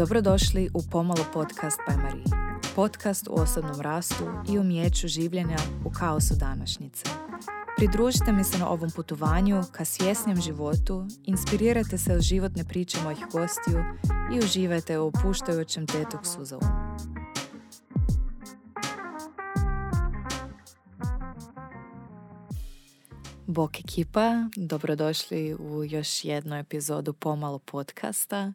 Dobrodošli u Pomalo podcast by Marie. Podcast u osobnom rastu i umijeću življenja u kaosu današnjice. Pridružite mi se na ovom putovanju ka svjesnijem životu, inspirirajte se od životne priče mojih gostiju i uživajte u opuštajućem tetok suzovu. Bok ekipa, dobrodošli u još jednu epizodu Pomalo podcasta.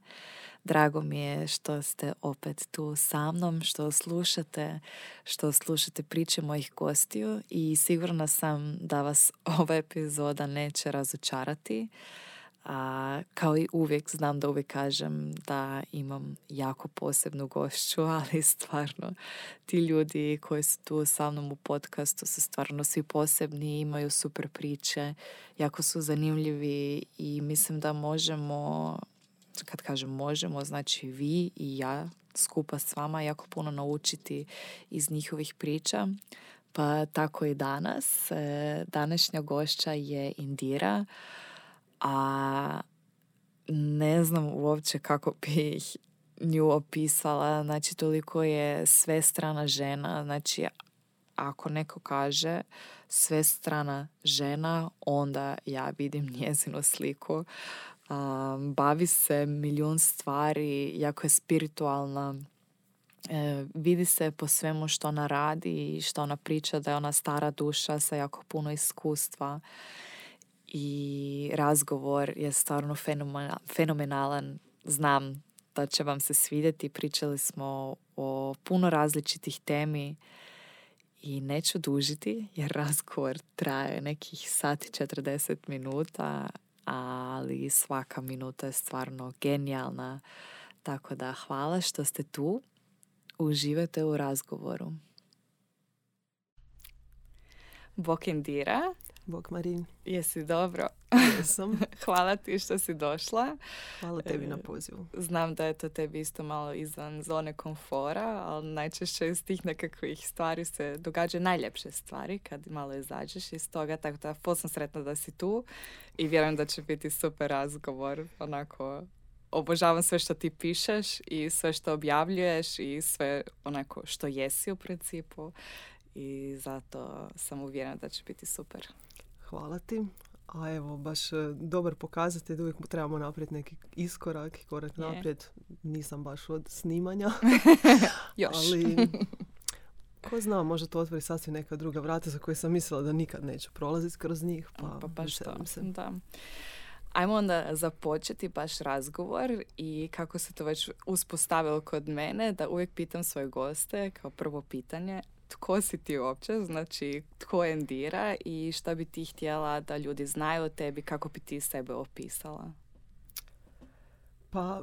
Drago mi je što ste opet tu sa mnom, što slušate, što slušate priče mojih gostiju i sigurna sam da vas ova epizoda neće razočarati. A, kao i uvijek znam da uvijek kažem da imam jako posebnu gošću, ali stvarno ti ljudi koji su tu sa mnom u podcastu su stvarno svi posebni, imaju super priče, jako su zanimljivi i mislim da možemo kad kažem možemo, znači vi i ja skupa s vama jako puno naučiti iz njihovih priča. Pa tako i danas. E, današnja gošća je Indira, a ne znam uopće kako bih nju opisala. Znači, toliko je sve strana žena. Znači, ako neko kaže sve strana žena, onda ja vidim njezinu sliku bavi se milijun stvari, jako je spiritualna. E, vidi se po svemu što ona radi i što ona priča da je ona stara duša sa jako puno iskustva i razgovor je stvarno fenomenalan. Znam da će vam se svidjeti. Pričali smo o puno različitih temi i neću dužiti jer razgovor traje nekih sati 40 minuta ali svaka minuta je stvarno genijalna. Tako da hvala što ste tu. Uživajte u razgovoru. Bok Bok Marin. Jesi dobro? Jesam. Hvala ti što si došla. Hvala tebi na e, pozivu. Znam da je to tebi isto malo izvan zone komfora, ali najčešće iz tih nekakvih stvari se događaju najljepše stvari kad malo izađeš iz toga, tako da pol sam sretna da si tu i vjerujem da će biti super razgovor, onako obožavam sve što ti pišeš i sve što objavljuješ i sve onako što jesi u principu i zato sam uvjerena da će biti super. Hvala ti. A evo, baš e, dobar pokazatelj da uvijek trebamo napraviti neki iskorak i korak naprijed. Nisam baš od snimanja. Još. Ali, ko zna, možda to otvori sasvim neka druga vrata za koje sam mislila da nikad neću prolaziti kroz njih. Pa, pa baš to. Se. Da. Ajmo onda započeti baš razgovor i kako se to već uspostavilo kod mene, da uvijek pitam svoje goste kao prvo pitanje tko si ti uopće, znači tko endira i šta bi ti htjela da ljudi znaju o tebi, kako bi ti sebe opisala? Pa,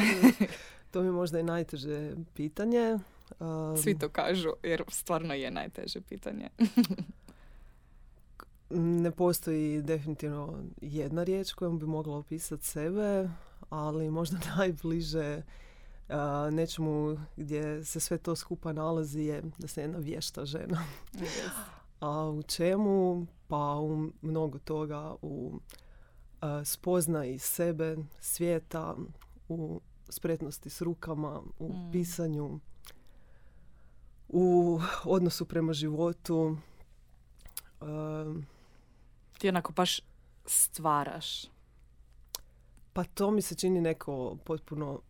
to mi možda i najteže pitanje. Svi to kažu, jer stvarno je najteže pitanje. ne postoji definitivno jedna riječ kojom bi mogla opisati sebe, ali možda najbliže nečemu gdje se sve to skupa nalazi je da se jedna vješta žena. A u čemu? Pa u mnogo toga, u spoznaji sebe, svijeta, u spretnosti s rukama, u mm. pisanju, u odnosu prema životu. Ti onako baš stvaraš. Pa to mi se čini neko potpuno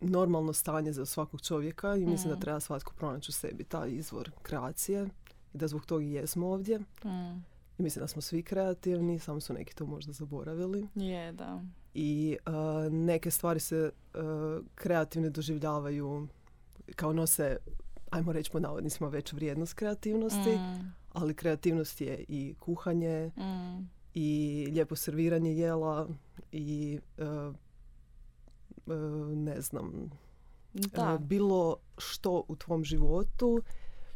normalno stanje za svakog čovjeka i mislim da mm. treba svatko pronaći u sebi taj izvor kreacije i da zbog toga i jesmo ovdje. Mm. I mislim da smo svi kreativni, samo su neki to možda zaboravili. Je, da. I uh, neke stvari se uh, kreativne doživljavaju kao nose, ajmo reći po navodnicima, veću vrijednost kreativnosti, mm. ali kreativnost je i kuhanje, mm. i lijepo serviranje jela, i uh, ne znam, da. E, bilo što u tvom životu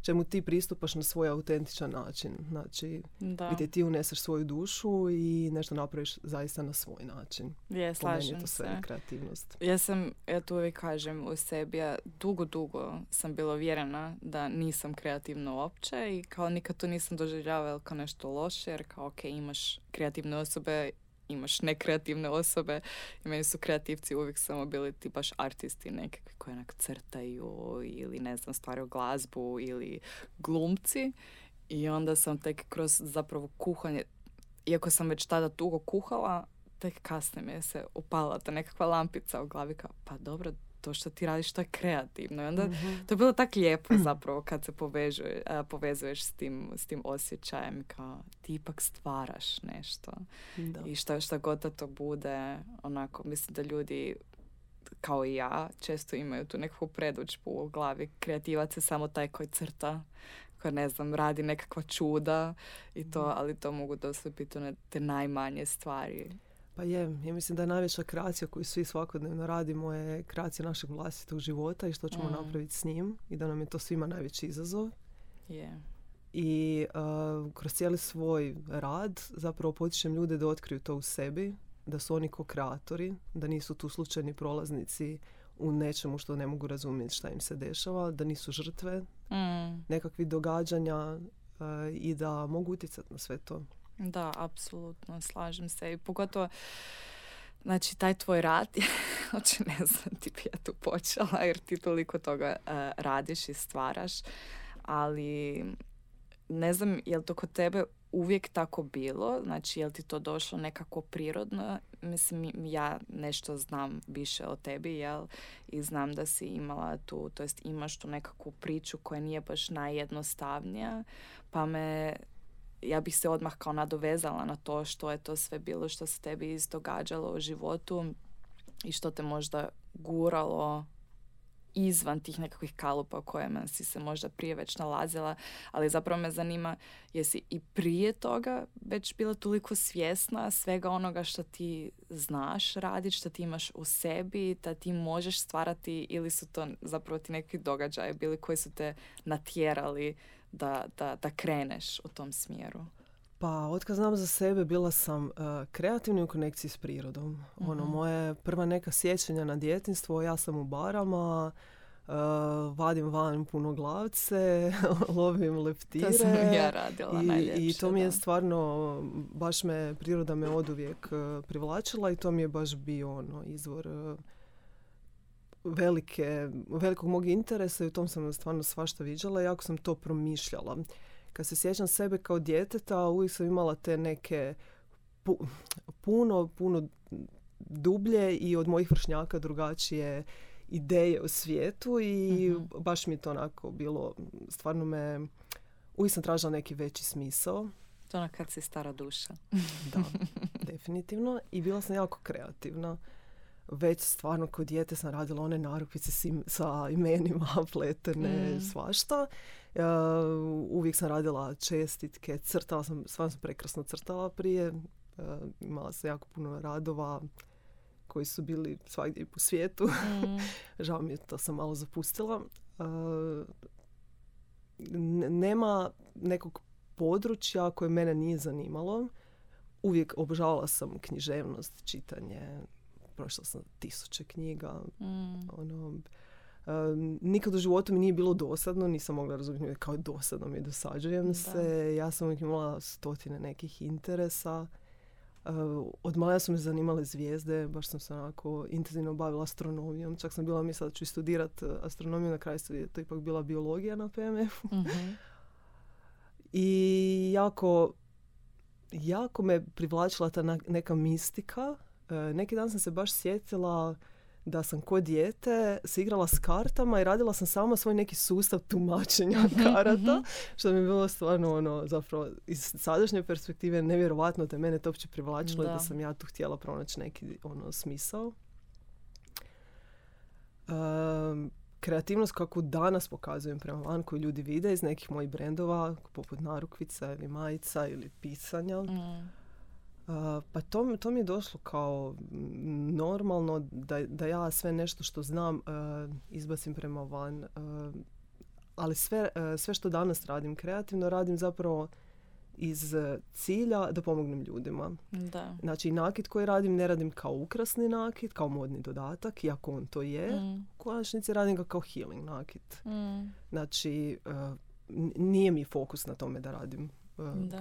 čemu ti pristupaš na svoj autentičan način. Znači, da. gdje ti uneseš svoju dušu i nešto napraviš zaista na svoj način. Je, slažem to sve se. kreativnost. Ja sam, ja tu uvijek kažem u sebi, ja dugo, dugo sam bila vjerena da nisam kreativna uopće i kao nikad to nisam doživljavala kao nešto loše, jer kao ok, imaš kreativne osobe imaš nekreativne osobe. I meni su kreativci uvijek samo bili ti baš artisti nekakvi koji onak crtaju ili ne znam stvaraju glazbu ili glumci. I onda sam tek kroz zapravo kuhanje iako sam već tada dugo kuhala tek kasnije mi se upala ta nekakva lampica u glavi kao pa dobro to što ti radiš to je kreativno. I onda mhm. to je bilo tako lijepo zapravo kad se povežuje, povezuješ s tim, s tim osjećajem kao ti ipak stvaraš nešto. I šta, šta god to bude onako mislim da ljudi kao i ja često imaju tu nekakvu predučbu u glavi. Kreativac je samo taj koji crta koji ne znam radi nekakva čuda i to mhm. ali to mogu dosta biti te najmanje stvari pa je, ja mislim da je najveća kreacija koju svi svakodnevno radimo je kreacija našeg vlastitog života i što ćemo mm. napraviti s njim i da nam je to svima najveći izazov. Yeah. I uh, kroz cijeli svoj rad zapravo potičem ljude da otkriju to u sebi, da su oni ko kreatori, da nisu tu slučajni prolaznici u nečemu što ne mogu razumjeti šta im se dešava, da nisu žrtve mm. nekakvih događanja uh, i da mogu utjecati na sve to. Da, apsolutno, slažem se. I pogotovo, znači, taj tvoj rad, znači, ne znam, ti bi ja tu počela, jer ti toliko toga uh, radiš i stvaraš, ali ne znam, je li to kod tebe uvijek tako bilo? Znači, je li ti to došlo nekako prirodno? Mislim, ja nešto znam više o tebi, jel? I znam da si imala tu, to jest imaš tu nekakvu priču koja nije baš najjednostavnija, pa me ja bih se odmah kao nadovezala na to što je to sve bilo što se tebi izdogađalo u životu i što te možda guralo izvan tih nekakvih kalupa u kojima si se možda prije već nalazila, ali zapravo me zanima jesi i prije toga već bila toliko svjesna svega onoga što ti znaš raditi, što ti imaš u sebi, da ti možeš stvarati ili su to zapravo ti neki događaje bili koji su te natjerali da, da, da kreneš u tom smjeru? Pa, otkad znam za sebe, bila sam uh, kreativna u konekciji s prirodom. Ono, mhm. moje prva neka sjećanja na djetinstvo, ja sam u barama, uh, vadim van puno glavce, lovim leptire. To sam ja radila I, I to mi je stvarno, baš me, priroda me oduvijek uh, privlačila i to mi je baš bio ono, izvor velike, velikog mog interesa i u tom sam stvarno svašta viđala i jako sam to promišljala. Kad se sjećam sebe kao djeteta, uvijek sam imala te neke puno, puno dublje i od mojih vršnjaka drugačije ideje o svijetu i mhm. baš mi je to onako bilo, stvarno me, uvijek sam tražila neki veći smisao. To ono kad si stara duša. da, definitivno. I bila sam jako kreativna već stvarno kod dijete sam radila one narukvice sa imenima, pletene, mm. svašta. Uh, uvijek sam radila čestitke, crtala sam, stvarno sam prekrasno crtala prije. Uh, imala sam jako puno radova koji su bili svagdje po svijetu. Mm. Žao mi je, to sam malo zapustila. Uh, nema nekog područja koje mene nije zanimalo. Uvijek obožavala sam književnost, čitanje, prošla sam tisuće knjiga. Mm. Ono, nikad u životu mi nije bilo dosadno, nisam mogla razumjeti kao dosadno mi dosađujem se. Ja sam uvijek imala stotine nekih interesa. Uh, od mala su me zanimale zvijezde, baš sam se onako intenzivno bavila astronomijom. Čak sam bila mislila da ću studirati astronomiju, na kraju je to ipak bila biologija na PMF. mm I jako, jako me privlačila ta neka mistika E, neki dan sam se baš sjetila da sam kod dijete se igrala s kartama i radila sam sama svoj neki sustav tumačenja mhm, karata, mhm. što mi je bilo stvarno ono, zapravo iz sadašnje perspektive nevjerovatno da mene to uopće privlačilo da. i da sam ja tu htjela pronaći neki ono smisao. Um, kreativnost kakvu danas pokazujem prema van koju ljudi vide iz nekih mojih brendova poput narukvica ili majica ili pisanja. Mm pa to, to mi je došlo kao normalno da, da ja sve nešto što znam izbacim prema van. ali sve, sve što danas radim kreativno radim zapravo iz cilja da pomognem ljudima. Da. Znači nakit koji radim ne radim kao ukrasni nakit, kao modni dodatak, iako on to je. Mm. U konačnici radim ga kao healing nakit. Mm. Znači nije mi fokus na tome da radim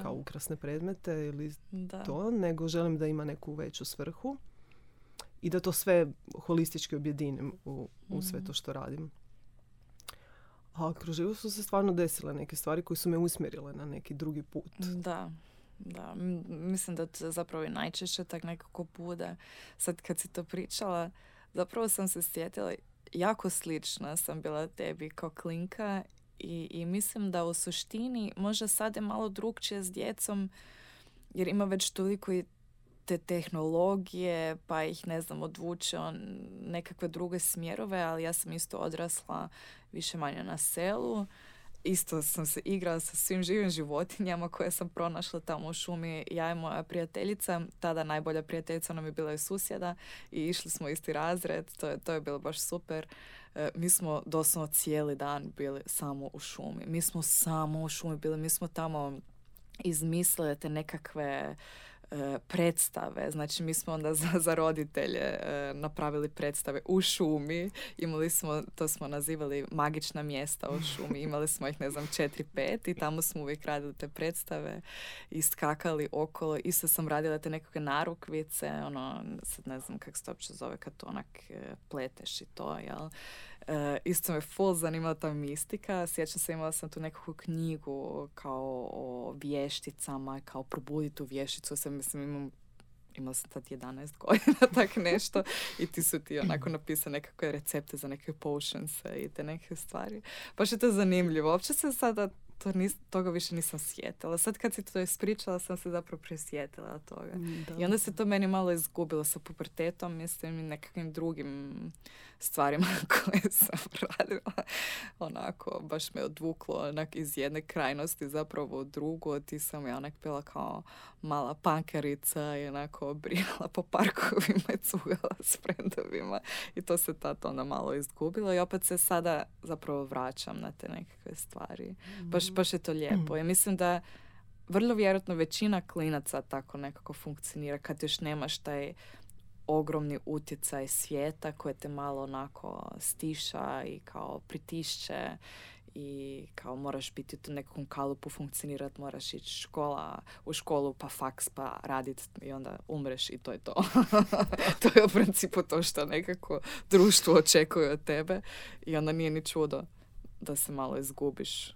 kao ukrasne predmete ili to, nego želim da ima neku veću svrhu i da to sve holistički objedinim u, u sve mhm. to što radim. A kroz život su se stvarno desile neke stvari koje su me usmjerile na neki drugi put. Da, da. Mislim da to zapravo i najčešće tak nekako bude. Sad kad si to pričala, zapravo sam se sjetila, jako slična sam bila tebi kao klinka i, i mislim da u suštini možda sad je malo drugčije s djecom jer ima već toliko i te tehnologije pa ih ne znam odvuče on nekakve druge smjerove ali ja sam isto odrasla više manje na selu isto sam se igrala sa svim živim životinjama koje sam pronašla tamo u šumi. Ja i moja prijateljica, tada najbolja prijateljica nam je bila i susjeda i išli smo isti razred, to je, to je bilo baš super. E, mi smo doslovno cijeli dan bili samo u šumi. Mi smo samo u šumi bili, mi smo tamo izmislili te nekakve predstave. Znači mi smo onda za, za roditelje e, napravili predstave u šumi. Imali smo, to smo nazivali magična mjesta u šumi. Imali smo ih, ne znam, četiri, pet i tamo smo uvijek radili te predstave i skakali okolo. Isto sam radila te nekakve narukvice, ono, sad ne znam kako se to uopće zove kad to onak e, pleteš i to, jel? E, isto me full zanimala ta mistika. Sjećam se, imala sam tu nekakvu knjigu kao o vješticama, kao probuditi tu vješticu. Sam, mislim, imam imala sam tad 11 godina, tak nešto, i ti su ti onako napisane nekakve recepte za neke potions i te neke stvari. Baš je to zanimljivo. Uopće se sada to nis, toga više nisam sjetila. Sad kad si to ispričala sam se zapravo presjetila toga. Mm, I onda se to meni malo izgubilo sa pubertetom, mislim i nekakvim drugim stvarima koje sam radila. Onako, baš me odvuklo onak iz jedne krajnosti zapravo u drugu. Ti sam ja onak bila kao mala pankerica i onako brijala po parkovima i cugala s frendovima. I to se tad onda malo izgubilo i opet se sada zapravo vraćam na te nekakve stvari. Baš, baš je to lijepo. I mislim da vrlo vjerojatno većina klinaca tako nekako funkcionira kad još nemaš taj ogromni utjecaj svijeta koje te malo onako stiša i kao pritišće i kao moraš biti u nekakvom kalupu funkcionirati, moraš ići škola, u školu pa faks pa radit i onda umreš i to je to. to je u principu to što nekako društvo očekuje od tebe i onda nije ni čudo da se malo izgubiš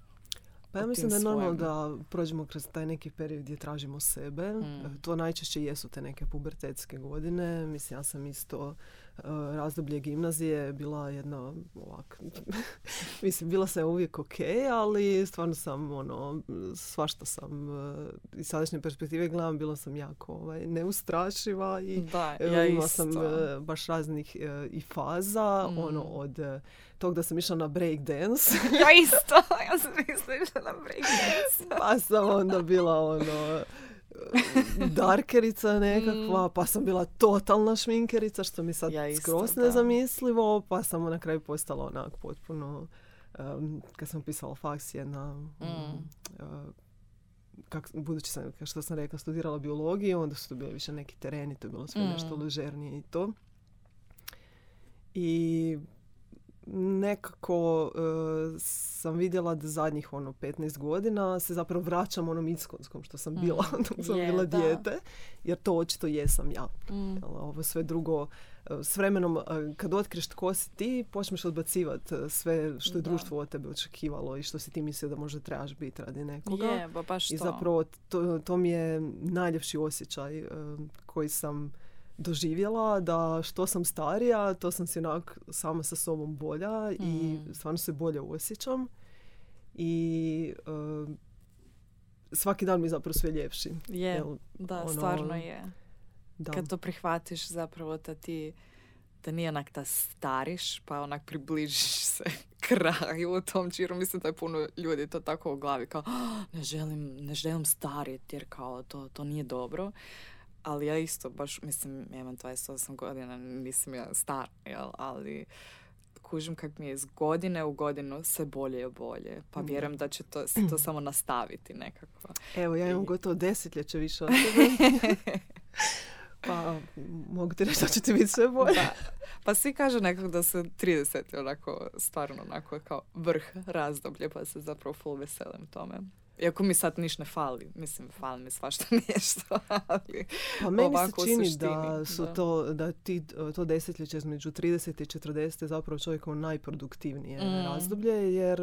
pa ja mislim da je normalno da prođemo kroz taj neki period gdje tražimo sebe. Mm. To najčešće jesu te neke pubertetske godine. Mislim, ja sam isto uh, razdoblje gimnazije bila jedna ovak, mislim, bila sam uvijek ok, ali stvarno sam, ono, svašta sam uh, iz sadašnje perspektive gledam, bila sam jako ovaj, neustrašiva i da, ja imala sam baš raznih i faza, ono, mm. od tog da sam išla na break dance. ja isto, ja sam išla na break dance. pa sam onda bila ono darkerica nekakva, mm. pa sam bila totalna šminkerica, što mi sad ja skroz nezamislivo, pa sam na kraju postala onak potpuno, um, kad sam pisala faks jedna, mm. uh, kak, budući sam, kao što sam rekla, studirala biologiju, onda su to bili više neki tereni, to je bilo sve mm. nešto ležernije i to. I nekako e, sam vidjela da zadnjih ono 15 godina se zapravo vraćam onom iskonskom što sam bila mm. dok sam bila dijete jer to očito jesam ja. Mm. Ovo sve drugo e, s vremenom e, kad otkriješ tko si ti počneš odbacivati sve što je društvo od tebe očekivalo i što si ti mislio da možda trebaš biti radi nekoga. Je, baš I zapravo to, to mi je najljepši osjećaj koji sam doživjela da što sam starija, to sam si onak sama sa sobom bolja i mm. stvarno se bolje osjećam. I uh, svaki dan mi je zapravo sve ljepši. Je, da, ono, stvarno je. Da. Kad to prihvatiš zapravo da ti da nije onak da stariš, pa onak približiš se kraju u tom čiru. Mislim da je puno ljudi to tako u glavi kao ah, ne želim, ne želim stariti jer kao to, to nije dobro ali ja isto baš, mislim, ja imam 28 godina, nisam ja star, jel, ali kužim kak mi je iz godine u godinu sve bolje i bolje. Pa vjerujem da će to, se to samo nastaviti nekako. Evo, ja imam gotovo desetljeće više od tebe. pa mogu ti reći da će ti biti sve bolje. Pa svi kažu nekako da se 30 onako stvarno onako kao vrh razdoblje pa se zapravo full veselim tome. Iako mi sad niš ne fali. Mislim, fali mi svašta nešto. Ali pa meni se čini da su to, da ti, to desetljeće između 30 i 40 je zapravo čovjekovo najproduktivnije mm. razdoblje, jer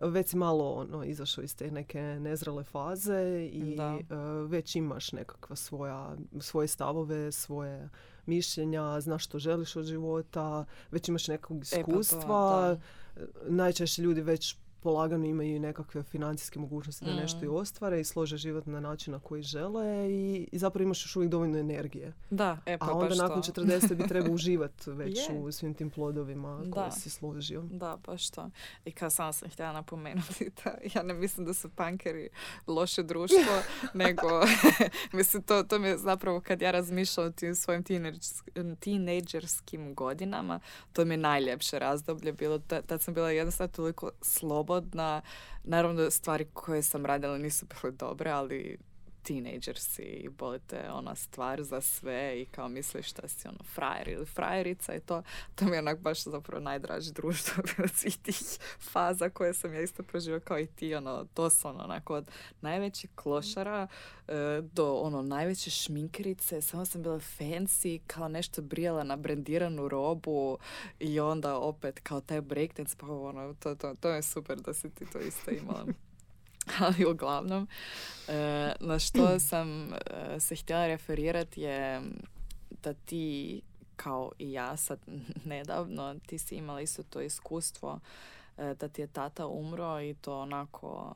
već si malo ono, izašao iz te neke nezrele faze i uh, već imaš nekakva svoja, svoje stavove, svoje mišljenja, znaš što želiš od života, već imaš nekog e, pa iskustva. Najčešće ljudi već polagano imaju i nekakve financijske mogućnosti da nešto i mm. ostvare i slože život na način na koji žele i, i zapravo imaš još uvijek dovoljno energije. Da, e, pa A onda nakon to. 40 bi trebao uživati već u svim tim plodovima koje si složio. Da, baš to. I kao samo sam htjela napomenuti da ja ne mislim da su pankeri loše društvo, nego mislim to, to mi je zapravo kad ja razmišljam o tim svojim tinejdžerskim godinama, to mi je najljepše razdoblje bilo. Tad sam bila jednostavno toliko slobodna slobodna. Naravno, stvari koje sam radila nisu bile dobre, ali teenagers i bolite ona stvar za sve i kao misliš da si ono frajer ili frajerica i to, to mi je onak baš zapravo najdraži društvo od svih tih faza koje sam ja isto proživio kao i ti, ono, to sam onako od najvećih klošara e, do ono najveće šminkerice, samo sam bila fancy, kao nešto brijala na brendiranu robu i onda opet kao taj breakdance, pa ono, to, to, to je super da si ti to isto imala. Ali uglavnom e, na što sam e, se htjela referirati je da ti kao i ja sad nedavno ti si imala isto to iskustvo e, da ti je tata umro i to onako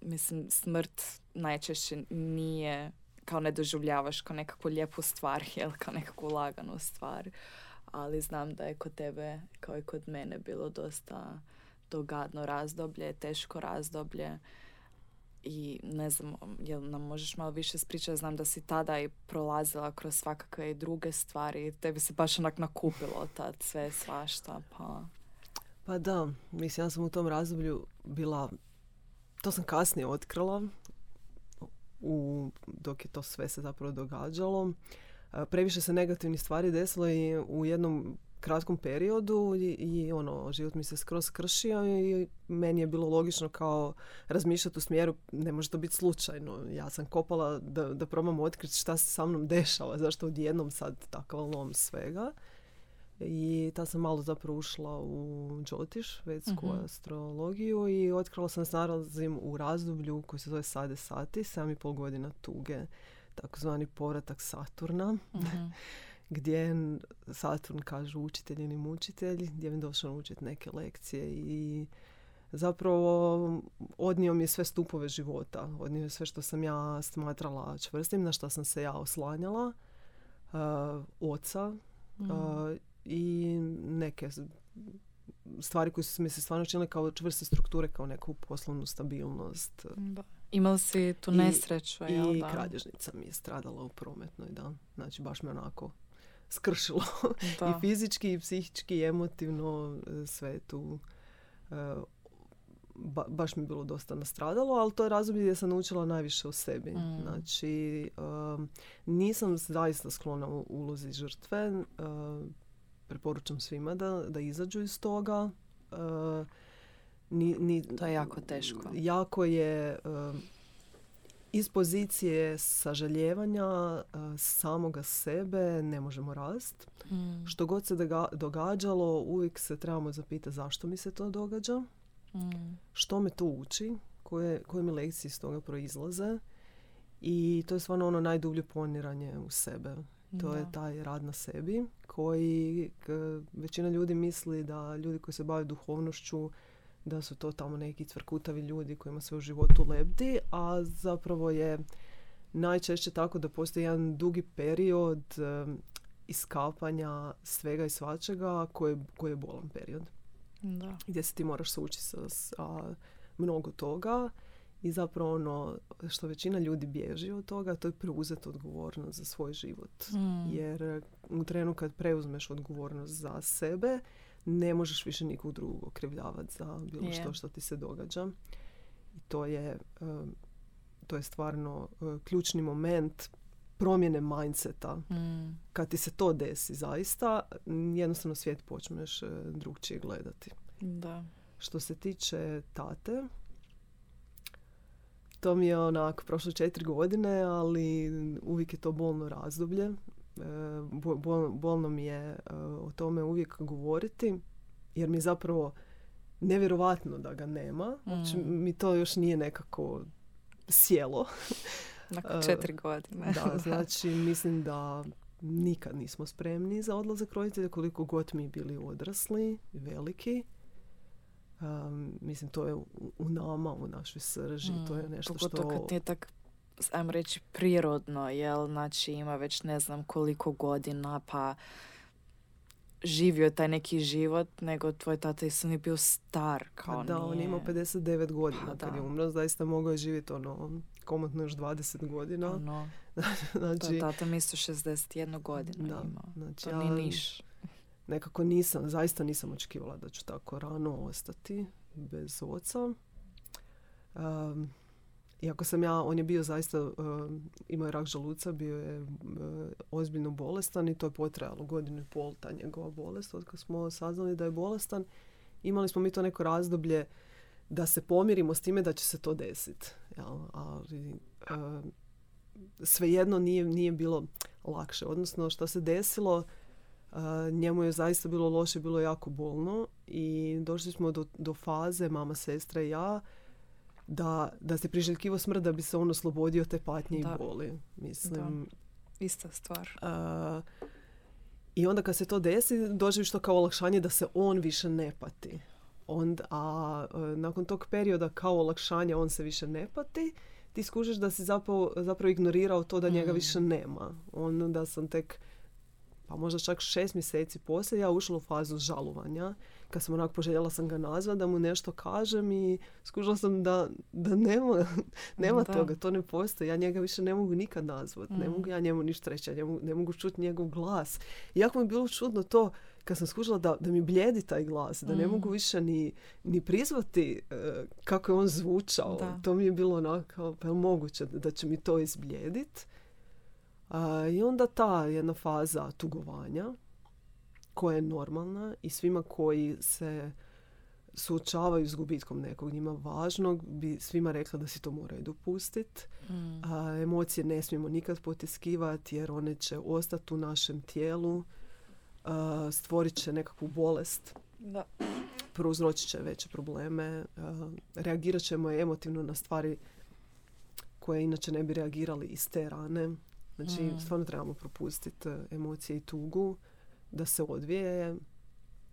mislim smrt najčešće nije kao ne doživljavaš kao nekakvu lijepu stvar jel kao nekakvu laganu stvar ali znam da je kod tebe kao i kod mene bilo dosta to gadno razdoblje, teško razdoblje i ne znam, jel nam možeš malo više spričati, znam da si tada i prolazila kroz svakakve druge stvari, tebi se baš onak nakupilo tad sve svašta, pa... Pa da, mislim, ja sam u tom razdoblju bila, to sam kasnije otkrila, u, dok je to sve se zapravo događalo. Previše se negativnih stvari desilo i u jednom kratkom periodu i, i ono, život mi se skroz kršio i meni je bilo logično kao razmišljati u smjeru, ne može to biti slučajno. Ja sam kopala da, da probam otkriti šta se sa mnom dešava, zašto odjednom sad takav lom svega. I ta sam malo zapravo ušla u Džotiš, vedsku uh astrologiju i otkrila sam se nalazim u razdoblju koji se zove Sade Sati, 7,5 godina tuge, takozvani povratak Saturna. uh gdje Saturn kažu učitelj ili mučitelj, gdje mi došao učiti neke lekcije i zapravo odnio mi je sve stupove života. Odnio je sve što sam ja smatrala čvrstim, na što sam se ja oslanjala. Uh, oca mm. uh, i neke stvari koje su mi se stvarno činile kao čvrste strukture, kao neku poslovnu stabilnost. Da. Imali si tu nesreću, I, i kralježnica mi je stradala u prometnoj, da. Znači, baš me onako skršilo. I fizički, i psihički, i emotivno e, sve tu e, baš mi je bilo dosta nastradalo, ali to je razdoblje gdje sam naučila najviše o sebi. Mm. Znači, nisam zaista sklona u ulozi žrtve. preporučam svima da, da izađu iz toga. Ni, ni, to je jako teško. Jako je iz pozicije sažaljevanja e, samoga sebe ne možemo rast. Mm. Što god se događalo, uvijek se trebamo zapitati zašto mi se to događa, mm. što me to uči, koje, koje mi lekcije iz toga proizlaze. I to je stvarno ono najdublje poniranje u sebe. To je taj rad na sebi koji većina ljudi misli da ljudi koji se bave duhovnošću da su to tamo neki cvrkutavi ljudi kojima se u životu lebdi, a zapravo je najčešće tako da postoji jedan dugi period iskapanja svega i svačega koji, koji je bolan period. Da. Gdje se ti moraš sući sa, sa mnogo toga i zapravo ono što većina ljudi bježi od toga, to je preuzeti odgovornost za svoj život. Mm. Jer u trenu kad preuzmeš odgovornost za sebe, ne možeš više nikog drugog okrivljavati za bilo što što ti se događa. I to je, to je stvarno uh, ključni moment promjene mindseta. Mm. Kad ti se to desi zaista, jednostavno svijet počneš uh, drugčije gledati. Da. Što se tiče tate, to mi je onako prošlo četiri godine, ali uvijek je to bolno razdoblje. E, bolno mi je e, o tome uvijek govoriti, jer mi je zapravo nevjerovatno da ga nema. Znači, mm. mi to još nije nekako sjelo. Nakon četiri godine. da, znači mislim da nikad nismo spremni za odlazak roditelja koliko god mi bili odrasli, veliki. Um, mislim, to je u, nama, u našoj srži. to je mm, nešto što... kad nije tak, ajmo reći, prirodno, jel? Znači, ima već ne znam koliko godina, pa živio taj neki život, nego tvoj tata isto nije bio star. Kao pa da, on je imao 59 godina pa kad je umro. Zaista mogao je živjeti ono, komotno još 20 godina. No. znači, tata mi isto 61 godinu da, imao. Znači, to ja, niš. Nekako nisam, zaista nisam očekivala da ću tako rano ostati bez oca. Um, iako sam ja, on je bio zaista, um, imao je rak želuca, bio je uh, ozbiljno bolestan i to je potrajalo godinu i pol ta njegova bolest. Od kad smo saznali da je bolestan, imali smo mi to neko razdoblje da se pomirimo s time da će se to desiti. Ali uh, svejedno nije, nije bilo lakše. Odnosno što se desilo, njemu je zaista bilo loše, bilo jako bolno i došli smo do, do faze, mama, sestra i ja, da, da se priželjkivo smrt da bi se on oslobodio te patnje i boli. Mislim, Ista stvar. I onda kad se to desi, doživiš to kao olakšanje da se on više ne pati. Onda, a nakon tog perioda kao olakšanje on se više ne pati, ti skužiš da si zapravo, zapravo ignorirao to da njega mm. više nema. On da sam tek pa možda čak šest mjeseci poslije ja ušla u fazu žalovanja kad sam onak poželjela sam ga nazvat da mu nešto kažem i skužila sam da, da nema, nema toga, to ne postoji. Ja njega više ne mogu nikad nazvat, ne mm. mogu ja njemu ništa reći, ja ne mogu čuti njegov glas. Iako mi je bilo čudno to kad sam skužila da, da mi bljedi taj glas, da ne mm. mogu više ni, ni prizvati uh, kako je on zvučao. To mi je bilo onako, pa je moguće da će mi to izbljedit. I onda ta jedna faza tugovanja koja je normalna i svima koji se suočavaju s gubitkom nekog njima važnog, bi svima rekla da si to moraju dopustiti. Mm. emocije ne smijemo nikad potiskivati jer one će ostati u našem tijelu, a, stvorit će nekakvu bolest, da. prouzročit će veće probleme, reagirat ćemo emotivno na stvari koje inače ne bi reagirali iz te rane. Znači, mm. stvarno trebamo propustiti e, emocije i tugu, da se odvije,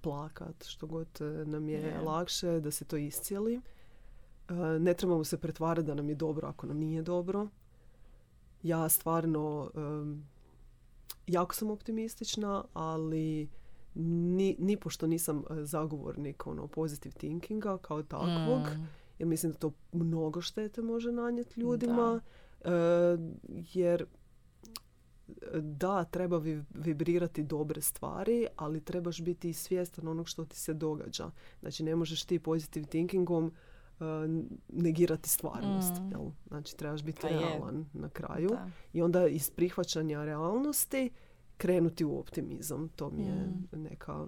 plakat, što god e, nam je lakše, da se to iscijeli. E, ne trebamo se pretvarati da nam je dobro ako nam nije dobro. Ja stvarno jako sam optimistična, ali ni, ni pošto nisam zagovornik ono, positive thinkinga kao takvog, mm. jer mislim da to mnogo štete može nanijeti ljudima. jer da, treba vibrirati dobre stvari, ali trebaš biti i svjestan onog što ti se događa. Znači, ne možeš ti positive thinkingom uh, negirati stvarnost. Mm. Jel? Znači, trebaš biti pa realan na kraju. I onda iz prihvaćanja realnosti krenuti u optimizam. To mi je mm. neka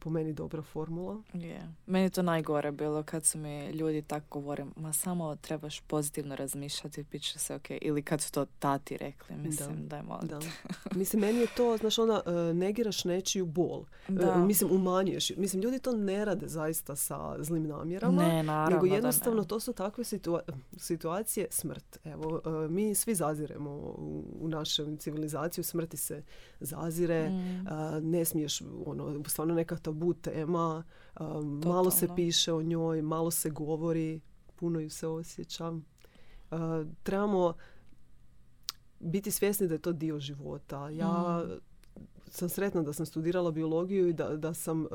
po meni dobra formula. Yeah. Meni je to najgore bilo kad su mi ljudi tako govore, ma samo trebaš pozitivno razmišljati, bit će se ok. Ili kad su to tati rekli, mislim, da, daj Da. Mislim, meni je to, znaš, ona, e, negiraš nečiju bol. E, da. Mislim, umanjuješ. Mislim, ljudi to ne rade zaista sa zlim namjerama. Ne, naravno Nego jednostavno to su takve situacije, smrt. Evo, mi svi zaziremo u, našoj civilizaciju, smrti se zazire, mm. ne smiješ, ono, stvarno neka tabu tema, um, malo se piše o njoj, malo se govori, puno ju se osjeća. Uh, trebamo biti svjesni da je to dio života. Ja mm. sam sretna da sam studirala biologiju i da, da sam uh,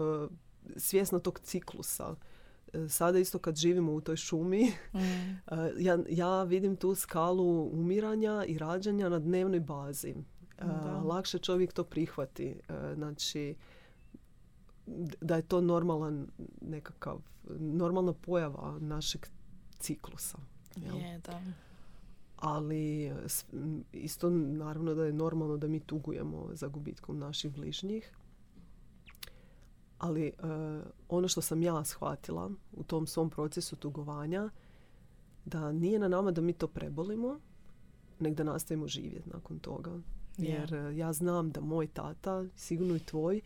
svjesna tog ciklusa. Uh, sada isto kad živimo u toj šumi, mm. ja, ja vidim tu skalu umiranja i rađanja na dnevnoj bazi. Da. Lakše čovjek to prihvati. Znači, da je to normalan nekakav, normalna pojava našeg ciklusa. Je, da. Ali isto naravno da je normalno da mi tugujemo za gubitkom naših bližnjih. Ali uh, ono što sam ja shvatila u tom svom procesu tugovanja da nije na nama da mi to prebolimo, nek da nastavimo živjeti nakon toga. Jer e, ja znam da moj tata, sigurno i tvoj,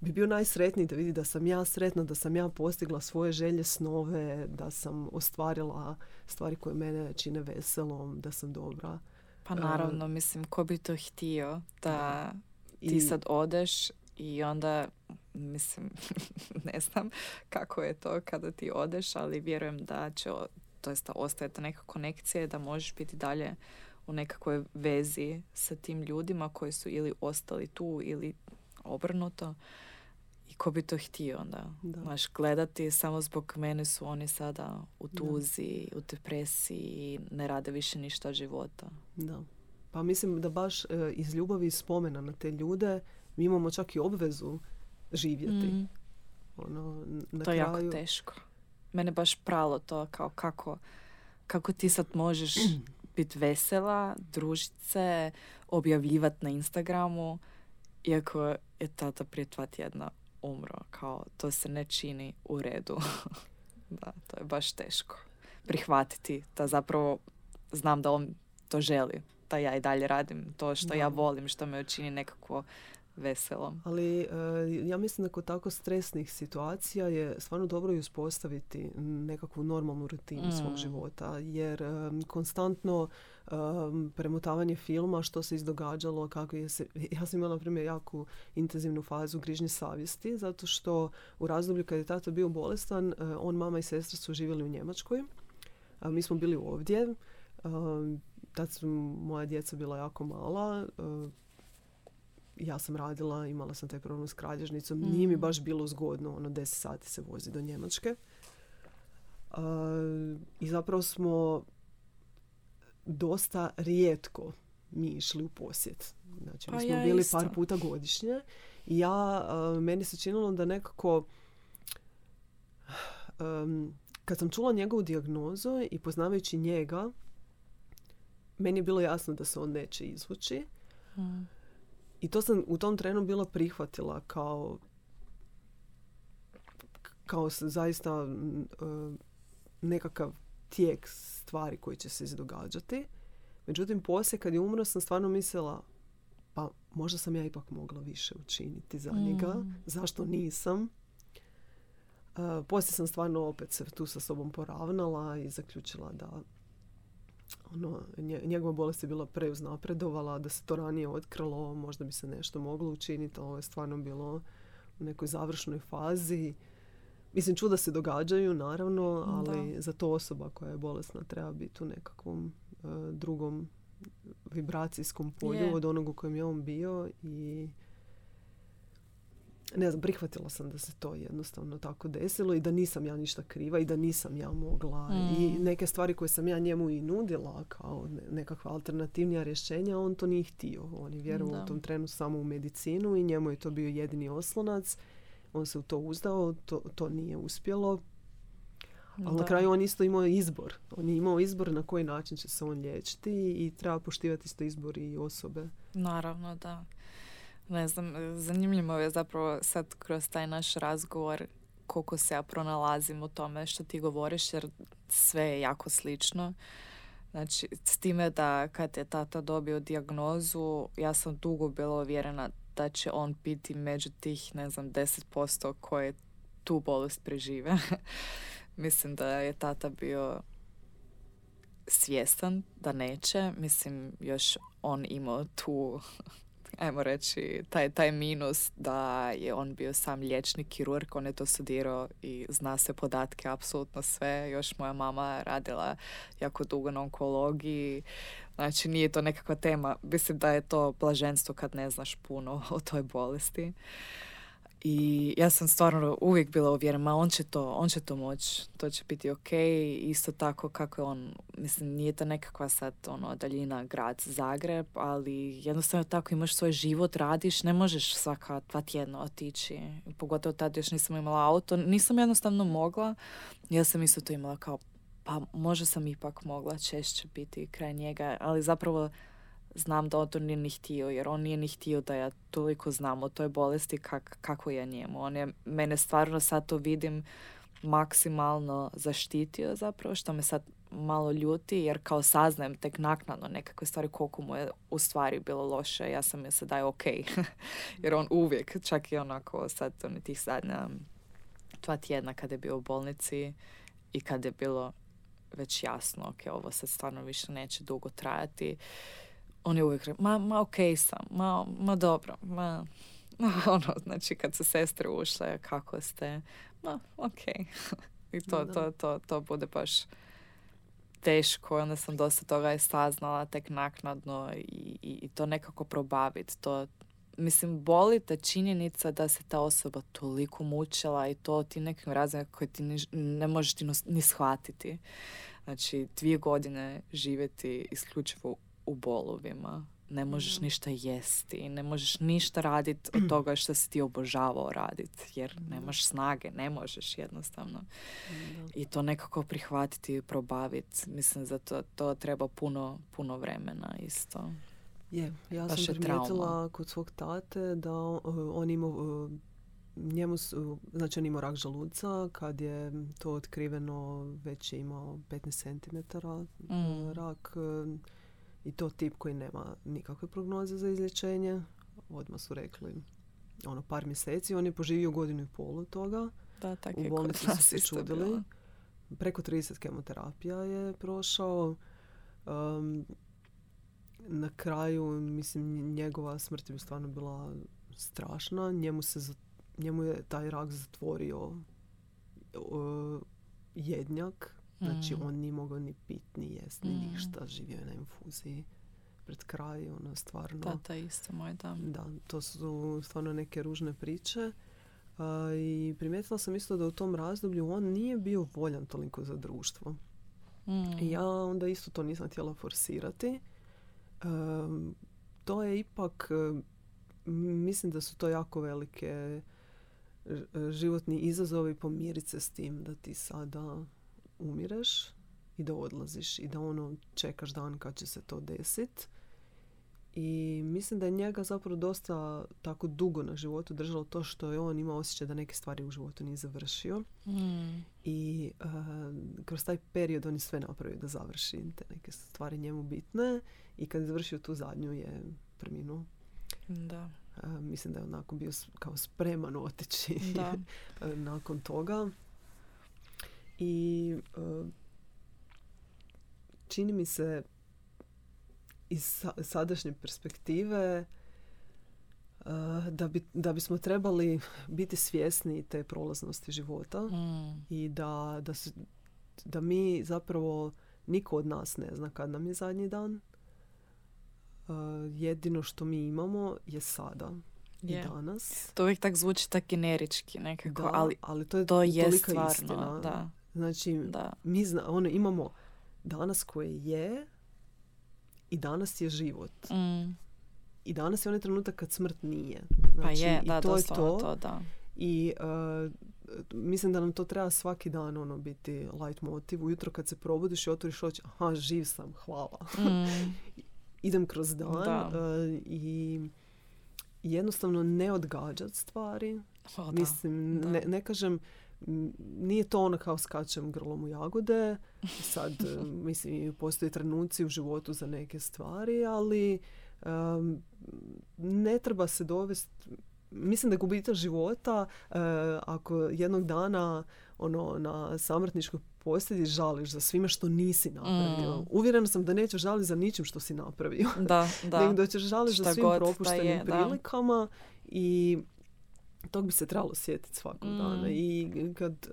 bi bio najsretniji da vidi da sam ja sretna, da sam ja postigla svoje želje, snove, da sam ostvarila stvari koje mene čine veselom, da sam dobra. Pa naravno, mislim, ko bi to htio da ti sad odeš i onda, mislim, ne znam kako je to kada ti odeš, ali vjerujem da će, to jest da ostaje ta neka konekcija da možeš biti dalje u nekakvoj vezi sa tim ljudima koji su ili ostali tu ili obrnuto. I ko bi to htio onda? Da. gledati samo zbog mene su oni sada u tuzi, u depresiji i ne rade više ništa od života. Da. Pa mislim da baš e, iz ljubavi i spomena na te ljude mi imamo čak i obvezu živjeti. Mm. Ono, na to je jako teško. Mene baš pralo to kao kako, kako ti sad možeš biti vesela, družit se, objavljivati na Instagramu, iako je tata prije dva tjedna umro. Kao, to se ne čini u redu. da, to je baš teško. Prihvatiti da zapravo znam da on to želi. Da ja i dalje radim to što ja volim, što me učini nekako veselom. Ali e, ja mislim da kod tako stresnih situacija je stvarno dobro i uspostaviti nekakvu normalnu rutinu svog mm. života. Jer konstantno premotavanje filma, što se izdogađalo, kako je se... Ja sam imala, na primjer, jako intenzivnu fazu grižnje savjesti, zato što u razdoblju kad je tata bio bolestan, e, on, mama i sestra su živjeli u Njemačkoj. A mi smo bili ovdje. Tad su moja djeca bila jako mala. E, ja sam radila, imala sam taj problem s kralježnicom. Mm. Nije mi baš bilo zgodno, ono, 10 sati se vozi do Njemačke. I zapravo smo dosta rijetko mi išli u posjet. Znači, mi pa smo bili par puta godišnje i ja, meni se činilo da nekako kad sam čula njegovu dijagnozu i poznavajući njega, meni je bilo jasno da se on neće izvući. Mm. I to sam u tom trenu bila prihvatila kao kao zaista nekakav tijek stvari koji će se izdogađati. Međutim, poslije kad je umro sam stvarno mislila pa možda sam ja ipak mogla više učiniti za njega. Mm. Zašto nisam? Uh, poslije sam stvarno opet se tu sa sobom poravnala i zaključila da ono, njegova bolest je bila preuznapredovala, da se to ranije otkrilo, možda bi se nešto moglo učiniti, ovo je stvarno bilo u nekoj završnoj fazi. Mislim, čuda se događaju, naravno, ali za to osoba koja je bolesna treba biti u nekakvom e, drugom vibracijskom polju od onog u kojem je on bio i ne znam, prihvatila sam da se to jednostavno tako desilo i da nisam ja ništa kriva i da nisam ja mogla. I mm. neke stvari koje sam ja njemu i nudila kao nekakva alternativnija rješenja, on to nije htio. On je vjerovao u tom trenu samo u medicinu i njemu je to bio jedini oslonac. On se u to uzdao, to, to nije uspjelo. Ali na kraju on isto imao izbor. On je imao izbor na koji način će se on liječiti i treba poštivati isto izbor i osobe. Naravno, da ne znam, zanimljivo je zapravo sad kroz taj naš razgovor koliko se ja pronalazim u tome što ti govoriš jer sve je jako slično. Znači, s time da kad je tata dobio dijagnozu, ja sam dugo bila uvjerena da će on biti među tih, ne znam, 10% koje tu bolest prežive. Mislim da je tata bio svjestan da neće. Mislim, još on imao tu ajmo reći, taj, taj minus da je on bio sam liječnik, kirurg, on je to studirao i zna se podatke, apsolutno sve. Još moja mama radila jako dugo na onkologiji, znači nije to nekakva tema. Mislim da je to blaženstvo kad ne znaš puno o toj bolesti. I ja sam stvarno uvijek bila uvjerena, ma on će to, on će to moći, to će biti ok. Isto tako kako je on, mislim, nije to nekakva sad ono, daljina grad Zagreb, ali jednostavno tako imaš svoj život, radiš, ne možeš svaka dva tjedna otići. Pogotovo tad još nisam imala auto, nisam jednostavno mogla. Ja sam isto to imala kao, pa možda sam ipak mogla češće biti kraj njega, ali zapravo znam da on to nije ni htio, jer on nije ni htio da ja toliko znam o toj bolesti kak, kako je njemu. On je mene stvarno sad to vidim maksimalno zaštitio zapravo, što me sad malo ljuti jer kao saznajem tek naknadno nekakve stvari koliko mu je u stvari bilo loše. Ja sam se da je ok. jer on uvijek, čak i onako sad on tih zadnja dva tjedna kada je bio u bolnici i kad je bilo već jasno, ok, ovo sad stvarno više neće dugo trajati. On je uvijek rekao, ma, ma ok sam, ma, ma dobro, ma, ono, znači kad su sestre ušle, kako ste, ma ok. I to, to, to, to bude baš teško. Onda sam dosta toga je saznala tek naknadno i, i, i to nekako probaviti. To, mislim, boli ta činjenica da se ta osoba toliko mučila i to ti nekim razlogom koje ti ne, ne možeš ti ni shvatiti. Znači, dvije godine živjeti isključivo u bolovima. Ne možeš ništa jesti, ne možeš ništa raditi od toga što si ti obožavao raditi, jer nemaš snage, ne možeš jednostavno. I to nekako prihvatiti i probaviti. Mislim, za to, to treba puno, puno vremena isto. Je, ja sam primijetila kod svog tate da on imao njemu su, znači on imao rak želuca, kad je to otkriveno već je imao 15 cm mm. rak i to tip koji nema nikakve prognoze za izlječenje. Odmah su rekli ono par mjeseci. On je poživio godinu i pol od toga. Da, U bolnici su se čudili. Preko 30 kemoterapija je prošao. Um, na kraju, mislim, njegova smrt je stvarno bila strašna. Njemu, se, njemu je taj rak zatvorio uh, jednjak Znači mm. on nije mogao ni pit, ni jest, ni mm. ništa. Živio je na infuziji pred kraj, ono stvarno... Tata isto moj, da. Da, to su stvarno neke ružne priče. I primijetila sam isto da u tom razdoblju on nije bio voljan toliko za društvo. Mm. I ja onda isto to nisam htjela forsirati. to je ipak, mislim da su to jako velike životni izazovi pomiriti se s tim da ti sada umireš i da odlaziš i da ono čekaš dan kad će se to desiti. I mislim da je njega zapravo dosta tako dugo na životu držalo to što je on imao osjećaj da neke stvari u životu nije završio. Mm. I uh, kroz taj period on je sve napravio da završi te neke stvari njemu bitne. I kad je završio tu zadnju je preminuo. Da. Uh, mislim da je onako bio kao spreman otići da. nakon toga i e, čini mi se iz sadašnje perspektive e, da, bi, da bismo trebali biti svjesni te prolaznosti života mm. i da, da, da mi zapravo niko od nas ne zna kad nam je zadnji dan. Uh, jedino što mi imamo je sada i danas. To uvijek tak zvuči tak generički nekako, da, ali, ali to je, to je stvarno. Istina. Da. Znači, da. mi zna, ono, imamo danas koje je i danas je život. Mm. I danas je onaj trenutak kad smrt nije. Znači, pa je, da, i to je to. to da. I uh, mislim da nam to treba svaki dan ono biti light motiv. Ujutro kad se probudiš i otvoriš oči, aha, živ sam, hvala. Mm. Idem kroz dan uh, i jednostavno ne odgađat stvari. O, mislim, ne, ne kažem nije to ono kao skačem grlom u jagode. Sad, mislim, postoje trenuci u životu za neke stvari, ali ne treba se dovesti mislim da je gubitak života uh, ako jednog dana ono na samrtničkoj posljedi žališ za svime što nisi napravio. Mm. Uvjerena sam da nećeš žaliti za ničim što si napravio. Da, da. Nego da ćeš žaliti za svim propuštenim prilikama i tog bi se trebalo sjetiti svakog mm. dana. I kad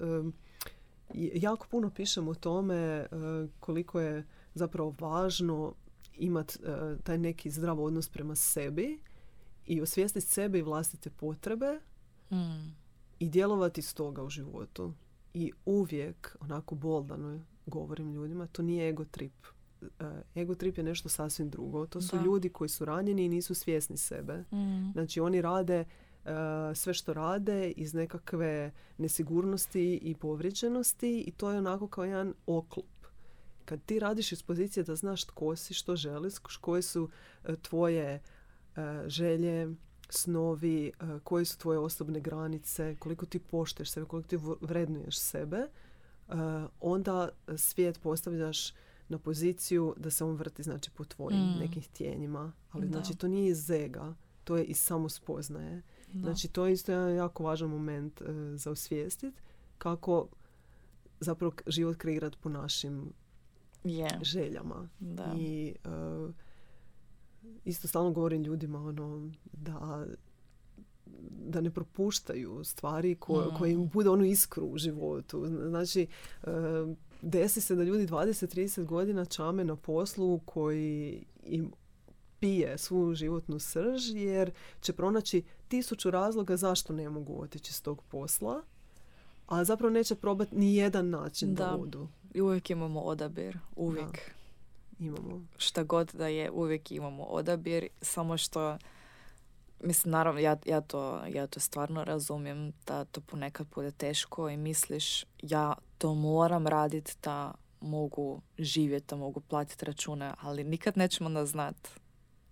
jako puno pišem o tome uh, koliko je zapravo važno imati uh, taj neki zdrav odnos prema sebi i osvijestiti sebe i vlastite potrebe mm. i djelovati s toga u životu. I uvijek, onako boldano govorim ljudima, to nije ego trip. Uh, ego trip je nešto sasvim drugo. To su ljudi koji su ranjeni i nisu svjesni sebe. Mm. Znači oni rade sve što rade iz nekakve nesigurnosti i povrijeđenosti i to je onako kao jedan oklop. Kad ti radiš iz pozicije da znaš tko si, što želiš, koje su e, tvoje e, želje, snovi, koje su tvoje osobne granice, koliko ti pošteš sebe, koliko ti vrednuješ sebe, onda svijet postavljaš na poziciju da se on vrti znači po tvojim mm. nekim htjenjima. Ali znači to nije iz zega, to je iz samospoznaje. Znači to je isto jedan jako važan moment uh, za osvijestiti kako zapravo život kreirati po našim yeah. željama. Da. I uh, isto stalno govorim ljudima ono da da ne propuštaju stvari ko, mm. koje im bude onu iskru u životu. Znači, uh, desi se da ljudi 20-30 godina čame na poslu koji im pije svu životnu srž jer će pronaći tisuću razloga zašto ne mogu otići s tog posla, a zapravo neće probati ni jedan način da, da odu. I uvijek imamo odabir, uvijek. Da, imamo. Šta god da je, uvijek imamo odabir, samo što Mislim, naravno, ja, ja, to, ja to stvarno razumijem da to ponekad bude teško i misliš ja to moram raditi da mogu živjeti, da mogu platiti račune, ali nikad nećemo da znat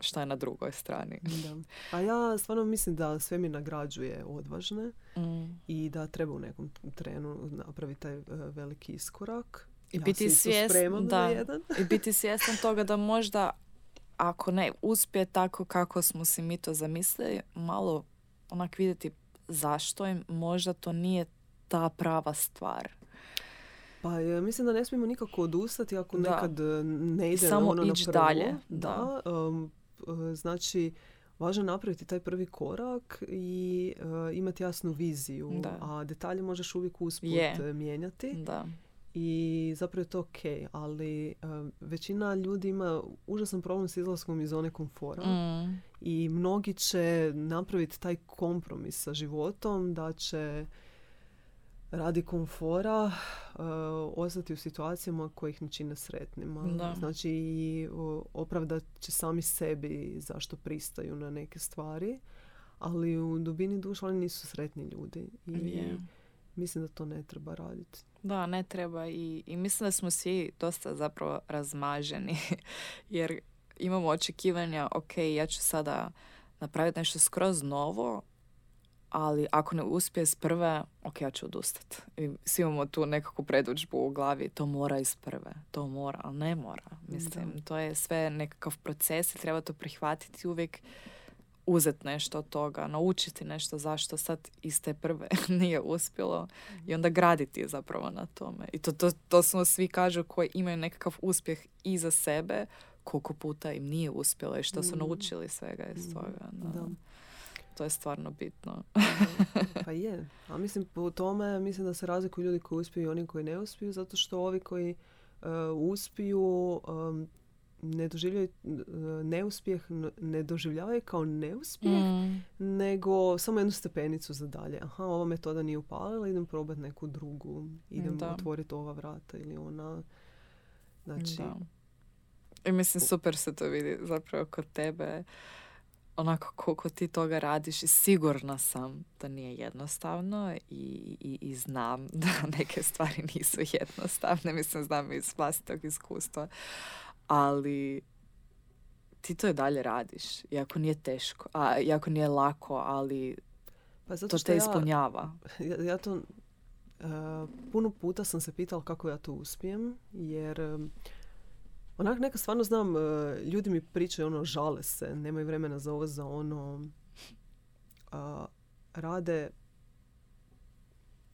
šta je na drugoj strani. Da. A ja stvarno mislim da sve mi nagrađuje odvažne mm. i da treba u nekom trenu napraviti taj uh, veliki iskorak. I biti svjestan da, i biti svjestan toga da možda ako ne uspije tako kako smo si mi to zamislili, malo onak vidjeti zašto im možda to nije ta prava stvar. Pa je, mislim da ne smijemo nikako odustati ako nekad e, ne ide Samo ono ići dalje. Da. Um, e, znači, važno je napraviti taj prvi korak i uh, imati jasnu viziju. Da. A detalje možeš uvijek usput je. mijenjati. Da i zapravo je to ok, ali uh, većina ljudi ima užasan problem s izlaskom iz zone komfora mm. i mnogi će napraviti taj kompromis sa životom da će radi komfora uh, ostati u situacijama koje ih ne čine sretnima. Da. Znači i opravdat će sami sebi zašto pristaju na neke stvari, ali u dubini duša oni nisu sretni ljudi. I mislim da to ne treba raditi. Da, ne treba i, i mislim da smo svi dosta zapravo razmaženi jer imamo očekivanja, ok, ja ću sada napraviti nešto skroz novo, ali ako ne uspije s prve, ok, ja ću odustati. I svi imamo tu nekakvu predučbu u glavi, to mora iz prve, to mora, ali ne mora. Mislim, to je sve nekakav proces i treba to prihvatiti uvijek uzeti nešto od toga, naučiti nešto zašto sad iz te prve nije uspjelo i onda graditi zapravo na tome. I to, to, to smo svi kažu koji imaju nekakav uspjeh iza sebe, koliko puta im nije uspjelo i što su mm. naučili svega iz mm. toga. Da. To je stvarno bitno. pa je. A mislim po tome mislim da se razlikuju ljudi koji uspiju i oni koji ne uspiju zato što ovi koji uh, uspiju um, ne doživljaju e, neuspjeh, ne doživljavaju kao neuspjeh, mm. nego samo jednu stepenicu za dalje. Aha, ova metoda nije upalila, idem probati neku drugu, idem otvoriti ova vrata ili ona. Znači... Da. I mislim, super se to vidi zapravo kod tebe onako koliko ti toga radiš i sigurna sam da nije jednostavno i, i, i znam da neke stvari nisu jednostavne. Mislim, znam iz vlastitog iskustva ali ti to i dalje radiš, iako nije teško, a iako nije lako, ali pa zato to te ispunjava. Ja, ja to, uh, puno puta sam se pitala kako ja to uspijem, jer um, onak neka stvarno znam, uh, ljudi mi pričaju ono, žale se, nemaju vremena za ovo, za ono, uh, rade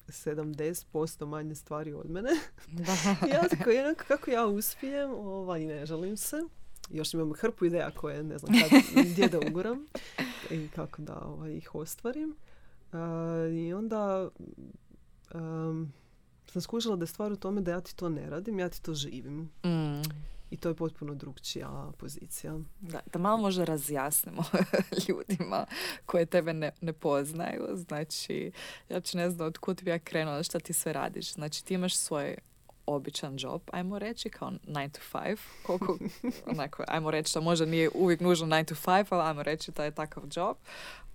70% manje stvari od mene. Da. ja tako, jednako kako ja uspijem, ovaj, ne želim se. Još imam hrpu ideja koje ne znam kad, gdje da uguram i kako da ovaj, ih ostvarim. Uh, I onda um, sam skužila da je stvar u tome da ja ti to ne radim, ja ti to živim. Mm. I to je potpuno drugčija pozicija. Da, da malo možda razjasnimo ljudima koje tebe ne, ne poznaju. Znači, ja ću ne znam od kud bi ja krenula, šta ti sve radiš. Znači, ti imaš svoj običan job, ajmo reći, kao 9 to 5. Koliko, onako, ajmo reći da možda nije uvijek nužno 9 to 5, ali ajmo reći da je takav job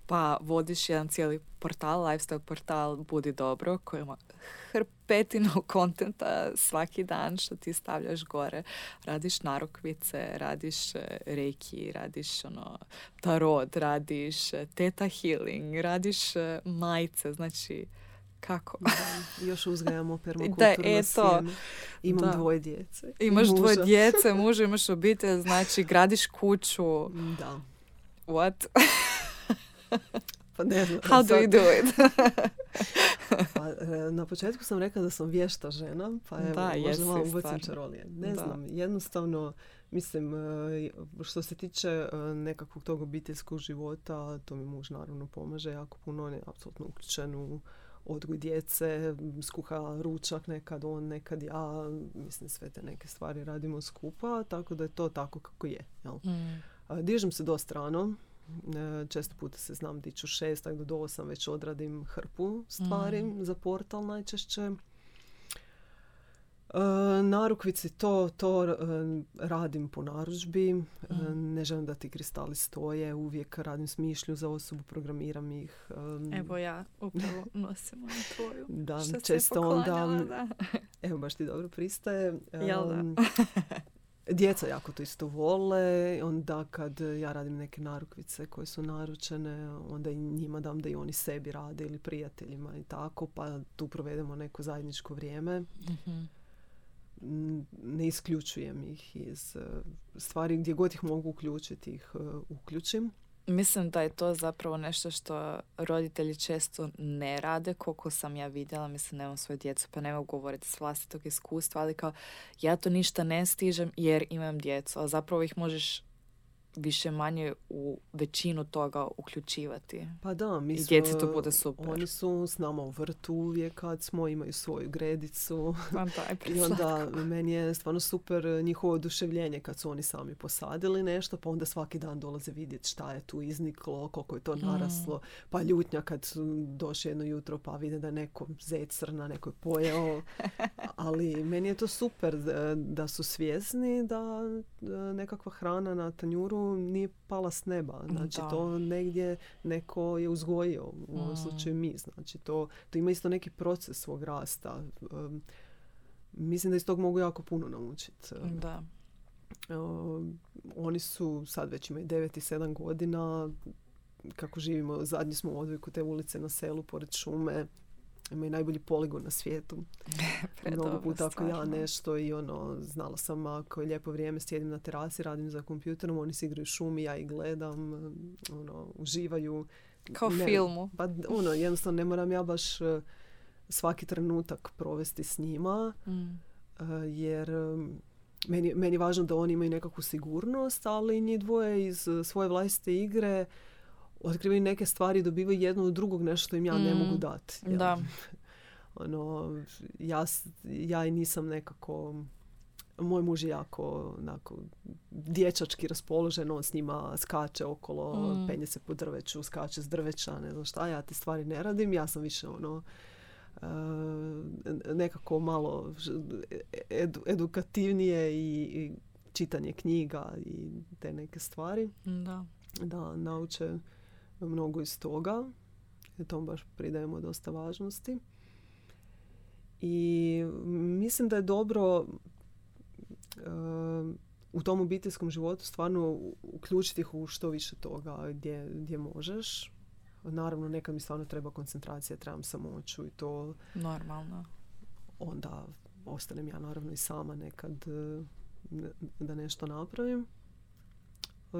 pa vodiš jedan cijeli portal, lifestyle portal Budi dobro, koji ima hrpetinu kontenta svaki dan što ti stavljaš gore. Radiš narukvice, radiš e, reiki, radiš ono, tarot, radiš e, teta healing, radiš e, majice, znači Kako? još uzgajamo permakulturno sjeme. Imam da. dvoje djece. Imaš dvoje djece, muža, imaš obitelj, znači gradiš kuću. Da. What? pa ne znam. How do you do it? pa, e, na početku sam rekla da sam vješta žena, pa evo, da, možda malo ubacim čarolije. Ne da. znam, jednostavno, mislim, e, što se tiče e, nekakvog tog obiteljskog života, to mi muž naravno pomaže jako puno, on je apsolutno uključen u odgoj djece, skuha ručak nekad on, nekad ja, mislim sve te neke stvari radimo skupa, tako da je to tako kako je. Jel? Mm. Dižem se dosta rano, e, često puta se znam diću šest, tako do osam već odradim hrpu stvari mm. za portal najčešće. E, narukvici to, to e, radim po narudžbi. Mm. Ne želim da ti kristali stoje. Uvijek radim smišlju za osobu, programiram ih. Evo ja upravo nosim onu tvoju. Da, Što često onda... Da. Evo baš ti dobro pristaje. Jel da? Djeca jako to isto vole, onda kad ja radim neke narukvice koje su naručene, onda i njima dam da i oni sebi rade ili prijateljima i tako, pa tu provedemo neko zajedničko vrijeme. mm Ne isključujem ih iz eh, stvari gdje god ih mogu uključiti, ih eh, uključim. Mislim da je to zapravo nešto što roditelji često ne rade, koliko sam ja vidjela, mislim nemam svoju djecu pa ne mogu govoriti s vlastitog iskustva, ali kao ja to ništa ne stižem jer imam djecu, a zapravo ih možeš više manje u većinu toga uključivati. Pa da, mi smo, I to bude super. Oni su s nama u vrtu uvijek kad smo, imaju svoju gredicu. Pa I onda meni je stvarno super njihovo oduševljenje kad su oni sami posadili nešto, pa onda svaki dan dolaze vidjeti šta je tu izniklo, koliko je to mm. naraslo. Pa ljutnja kad su došli jedno jutro pa vide da je neko zec crna, neko je pojeo. Ali meni je to super da su svjesni da nekakva hrana na tanjuru nije pala s neba. Znači to negdje neko je uzgojio, u ovom mm. slučaju mi. Znači to, to ima isto neki proces svog rasta. mislim da iz tog mogu jako puno naučiti. Da. oni su sad već imaju 9 i 7 godina kako živimo, zadnji smo u odviku te ulice na selu pored šume imaju najbolji poligon na svijetu. Mnogo puta ako ja nešto i ono, znala sam ako je lijepo vrijeme, sjedim na terasi, radim za kompjuterom, oni se igraju šumi, ja ih gledam, ono, uživaju. Kao filmu. Pa ono, jednostavno ne moram ja baš e, svaki trenutak provesti s njima, mm. E, jer e, meni, meni je važno da oni imaju nekakvu sigurnost, ali njih dvoje iz svoje vlastite igre otkrivaju neke stvari, dobivaju jedno od drugog nešto što im ja ne mogu mm, dati. Da. ono, ja, ja i nisam nekako moj muž je jako onako, dječački raspoložen, on s njima skače okolo, mm. penje se po drveću, skače s drveća, ne znam šta, ja te stvari ne radim, ja sam više ono uh, nekako malo edukativnije i, i čitanje knjiga i te neke stvari. Da. Da nauče mnogo iz toga. I tom baš pridajemo dosta važnosti. I mislim da je dobro uh, u tom obiteljskom životu stvarno uključiti ih u što više toga gdje, gdje možeš. Naravno, nekad mi stvarno treba koncentracija, trebam samoću i to... Normalno. Onda ostanem ja naravno i sama nekad uh, da nešto napravim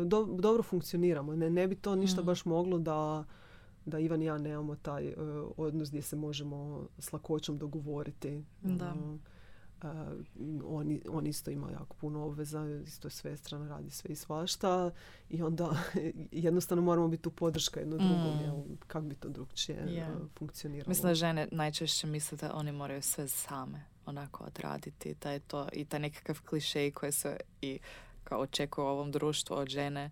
do, dobro funkcioniramo. Ne, ne bi to ništa mm. baš moglo da, da Ivan i ja nemamo taj uh, odnos gdje se možemo s lakoćom dogovoriti. Da. Uh, on, on isto ima jako puno obveza, isto je sve strana, radi sve i svašta i onda jednostavno moramo biti u podrška jedno drugom, mm. kako bi to drugčije yeah. funkcioniralo. Mislim da žene najčešće misle da oni moraju sve same onako odraditi, da je to i taj nekakav klišej koji se i kao očekuje u ovom društvu od žene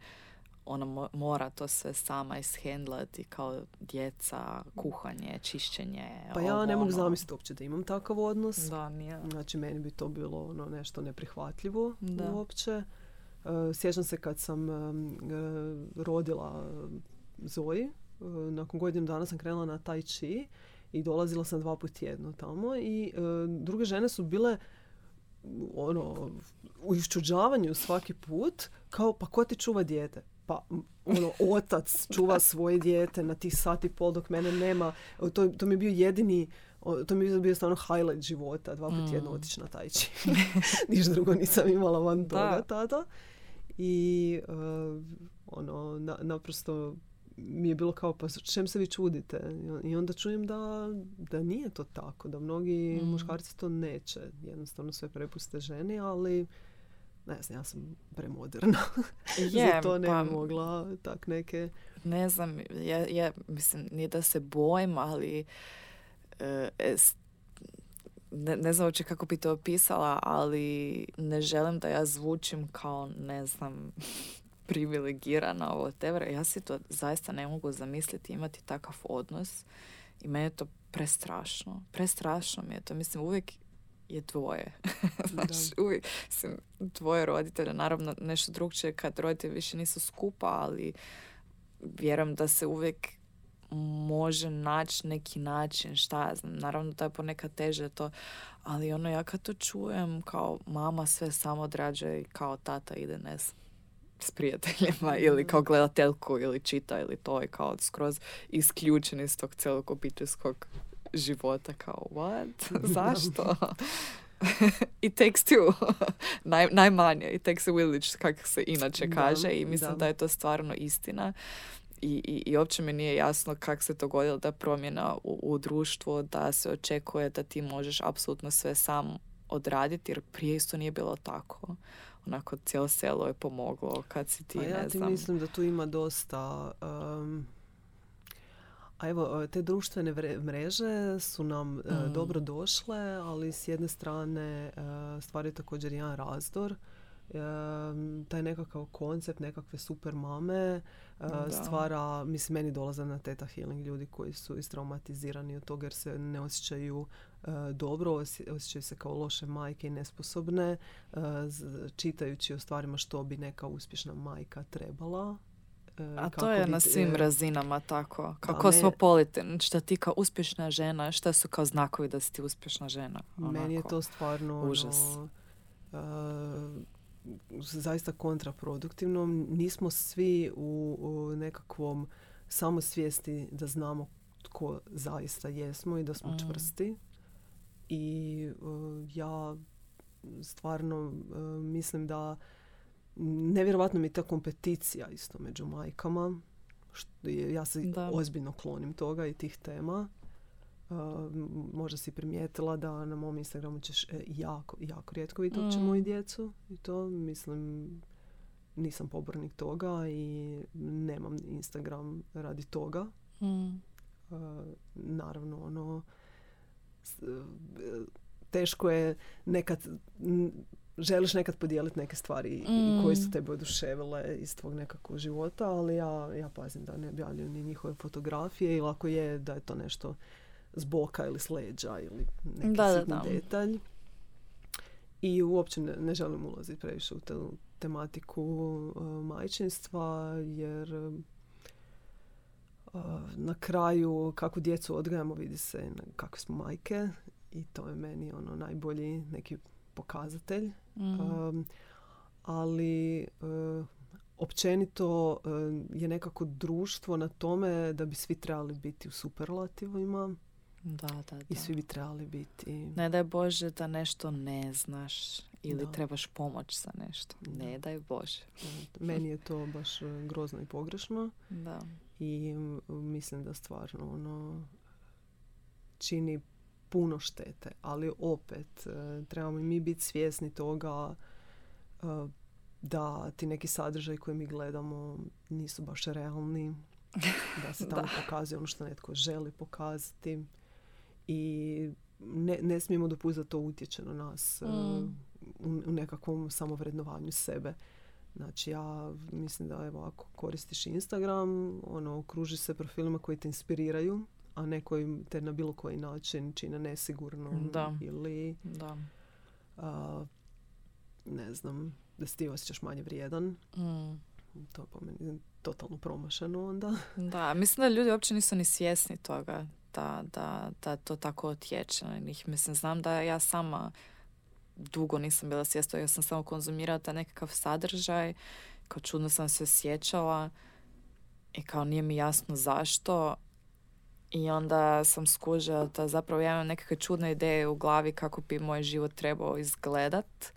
ona mora to sve sama ishendlati kao djeca, kuhanje, čišćenje. Pa ja ne mogu ono. zamisliti uopće da imam takav odnos. Da, nije. Znači meni bi to bilo ono nešto neprihvatljivo da. uopće. Uh, sjećam se kad sam uh, rodila Zoji, uh, nakon godinu dana sam krenula na tai chi i dolazila sam dva put tjedno tamo i druge žene su bile ono, u iščuđavanju svaki put, kao pa ko ti čuva dijete? pa ono, otac čuva svoje dijete na tih sati pol dok mene nema. To, to mi je bio jedini to mi je bio stvarno highlight života. Dva put jedno mm. otići na tajči. Niš drugo nisam imala van toga tada. I uh, ono, na, naprosto mi je bilo kao pa čem se vi čudite i onda čujem da, da nije to tako da mnogi mm. muškarci to neće jednostavno sve prepuste ženi ali ne znam ja sam premoderna je, za to ne pa, bi mogla tak neke ne znam ja, ja mislim nije da se bojim ali e, ne, ne znam uopće kako bi to opisala ali ne želim da ja zvučim kao ne znam privilegirana, whatever. Ja si to zaista ne mogu zamisliti imati takav odnos i meni je to prestrašno. Prestrašno mi je to. Mislim, uvijek je dvoje. znači, uvijek sam dvoje roditelja. Naravno, nešto drugčije kad roditelji više nisu skupa, ali vjerujem da se uvijek može naći neki način, šta ja znam, naravno da je ponekad teže to, ali ono ja kad to čujem kao mama sve samo odrađuje i kao tata ide ne znam s prijateljima ili kao gledateljku ili čita ili to je kao skroz isključen iz tog celog obiteljskog života kao what? Zašto? it takes two. Naj, najmanje. It takes a village, kako se inače kaže. I mislim da. je to stvarno istina. I, i, i uopće mi nije jasno kako se dogodilo da promjena u, u društvu, da se očekuje da ti možeš apsolutno sve sam odraditi, jer prije isto nije bilo tako onako cijelo selo je pomoglo kad si ti, a ja ti mislim da tu ima dosta... a evo, te društvene mreže su nam e, mm. dobro došle, ali s jedne strane uh, stvari također jedan razdor. taj nekakav koncept nekakve super mame uh, stvara, mislim, meni dolaze na teta healing ljudi koji su istraumatizirani od toga jer se ne osjećaju E, dobro, osjećaju se kao loše majke i nesposobne, e, čitajući o stvarima što bi neka uspješna majka trebala. E, A to je na svim razinama tako. Kao kosmopolitan. Šta ti kao uspješna žena, šta su kao znakovi da si ti uspješna žena? Meni je to stvarno ono, užas. zaista kontraproduktivno. Nismo svi u, u nekakvom samosvijesti da znamo tko zaista jesmo i da smo mm. čvrsti i e, ja stvarno e, mislim da nevjerojatno mi je ta kompeticija isto među majkama. Ja se ozbiljno klonim toga i tih tema. Uh, možda si primijetila da na mom Instagramu ćeš jako, jako rijetko vidjeti uopće mm. moju djecu. I to mislim nisam pobornik toga i nemam Instagram radi toga. Mm. naravno ono teško je nekad želiš nekad podijeliti neke stvari mm. koje su tebe oduševile iz tvog nekakvog života, ali ja, ja pazim da ne objavljujem ni njihove fotografije ili ako je da je to nešto s boka ili s leđa ili neki da, sitni da, detalj. I uopće ne, ne želim ulaziti previše u tu tematiku uh, majčinstva jer na kraju kako djecu odgajamo vidi se kakve smo majke i to je meni ono najbolji neki pokazatelj. Mm. ali uh, općenito je nekako društvo na tome da bi svi trebali biti u superlativima. Da, da, da. I svi bi trebali biti... Ne daj Bože da nešto ne znaš ili trebaš pomoć za nešto. Ne daj Bože. Meni je to baš e, grozno i pogrešno. Da i mislim da stvarno ono čini puno štete, ali opet e, trebamo i mi biti svjesni toga e, da ti neki sadržaj koji mi gledamo nisu baš realni, da se tamo pokazuje ono što netko želi pokazati i ne, ne smijemo dopustiti da to utječe na nas e, mm. u, u nekakvom samovrednovanju sebe. Znači ja mislim da evo ako koristiš Instagram, ono okruži se profilima koji te inspiriraju, a ne koji te na bilo koji način čine nesigurno da. ili da. ne znam, da se ti osjećaš manje vrijedan. Mm. To po meni totalno promašeno onda. Da, mislim da ljudi uopće nisu ni svjesni toga da, da, da to tako otječe na njih. Mislim, znam da ja sama dugo nisam bila svjesna, ja sam samo konzumirala taj nekakav sadržaj, kao čudno sam se sjećala i kao nije mi jasno zašto. I onda sam skužila da zapravo ja imam nekakve čudne ideje u glavi kako bi moj život trebao izgledat